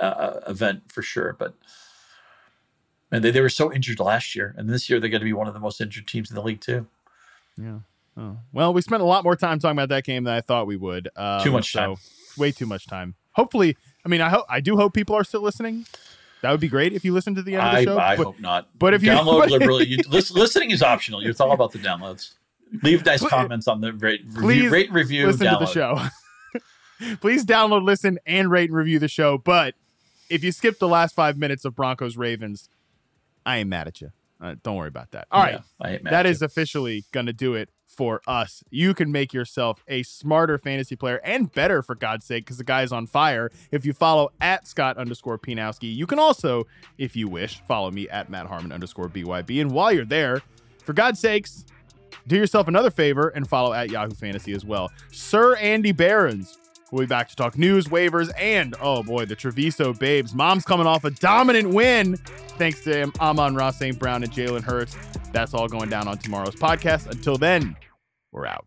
uh, event for sure. But and they, they were so injured last year, and this year they're going to be one of the most injured teams in the league too. Yeah. Oh. Well, we spent a lot more time talking about that game than I thought we would. Um, Too much so- time. Way too much time. Hopefully, I mean, I hope I do hope people are still listening. That would be great if you listen to the end of the I, show. I but, hope not. But if you download liberally, you, listening is optional. It's all about the downloads. Leave nice comments on the rate, review, rate, review, listen download. to the show. please download, listen, and rate and review the show. But if you skip the last five minutes of Broncos Ravens, I ain't mad at you. Uh, don't worry about that. All right, Yeah, I ain't mad that at is officially gonna do it for us. You can make yourself a smarter fantasy player and better for God's sake, because the guy is on fire. If you follow at Scott underscore Pianowski, you can also, if you wish, follow me at Matt Harmon underscore BYB. And while you're there, for God's sakes, do yourself another favor and follow at Yahoo Fantasy as well. Sir Andy Behrens We'll be back to talk news, waivers, and oh boy, the Treviso Babes. Mom's coming off a dominant win thanks to Amon-Ra St. Brown and Jalen Hurts. That's all going down on tomorrow's podcast. Until then, we're out.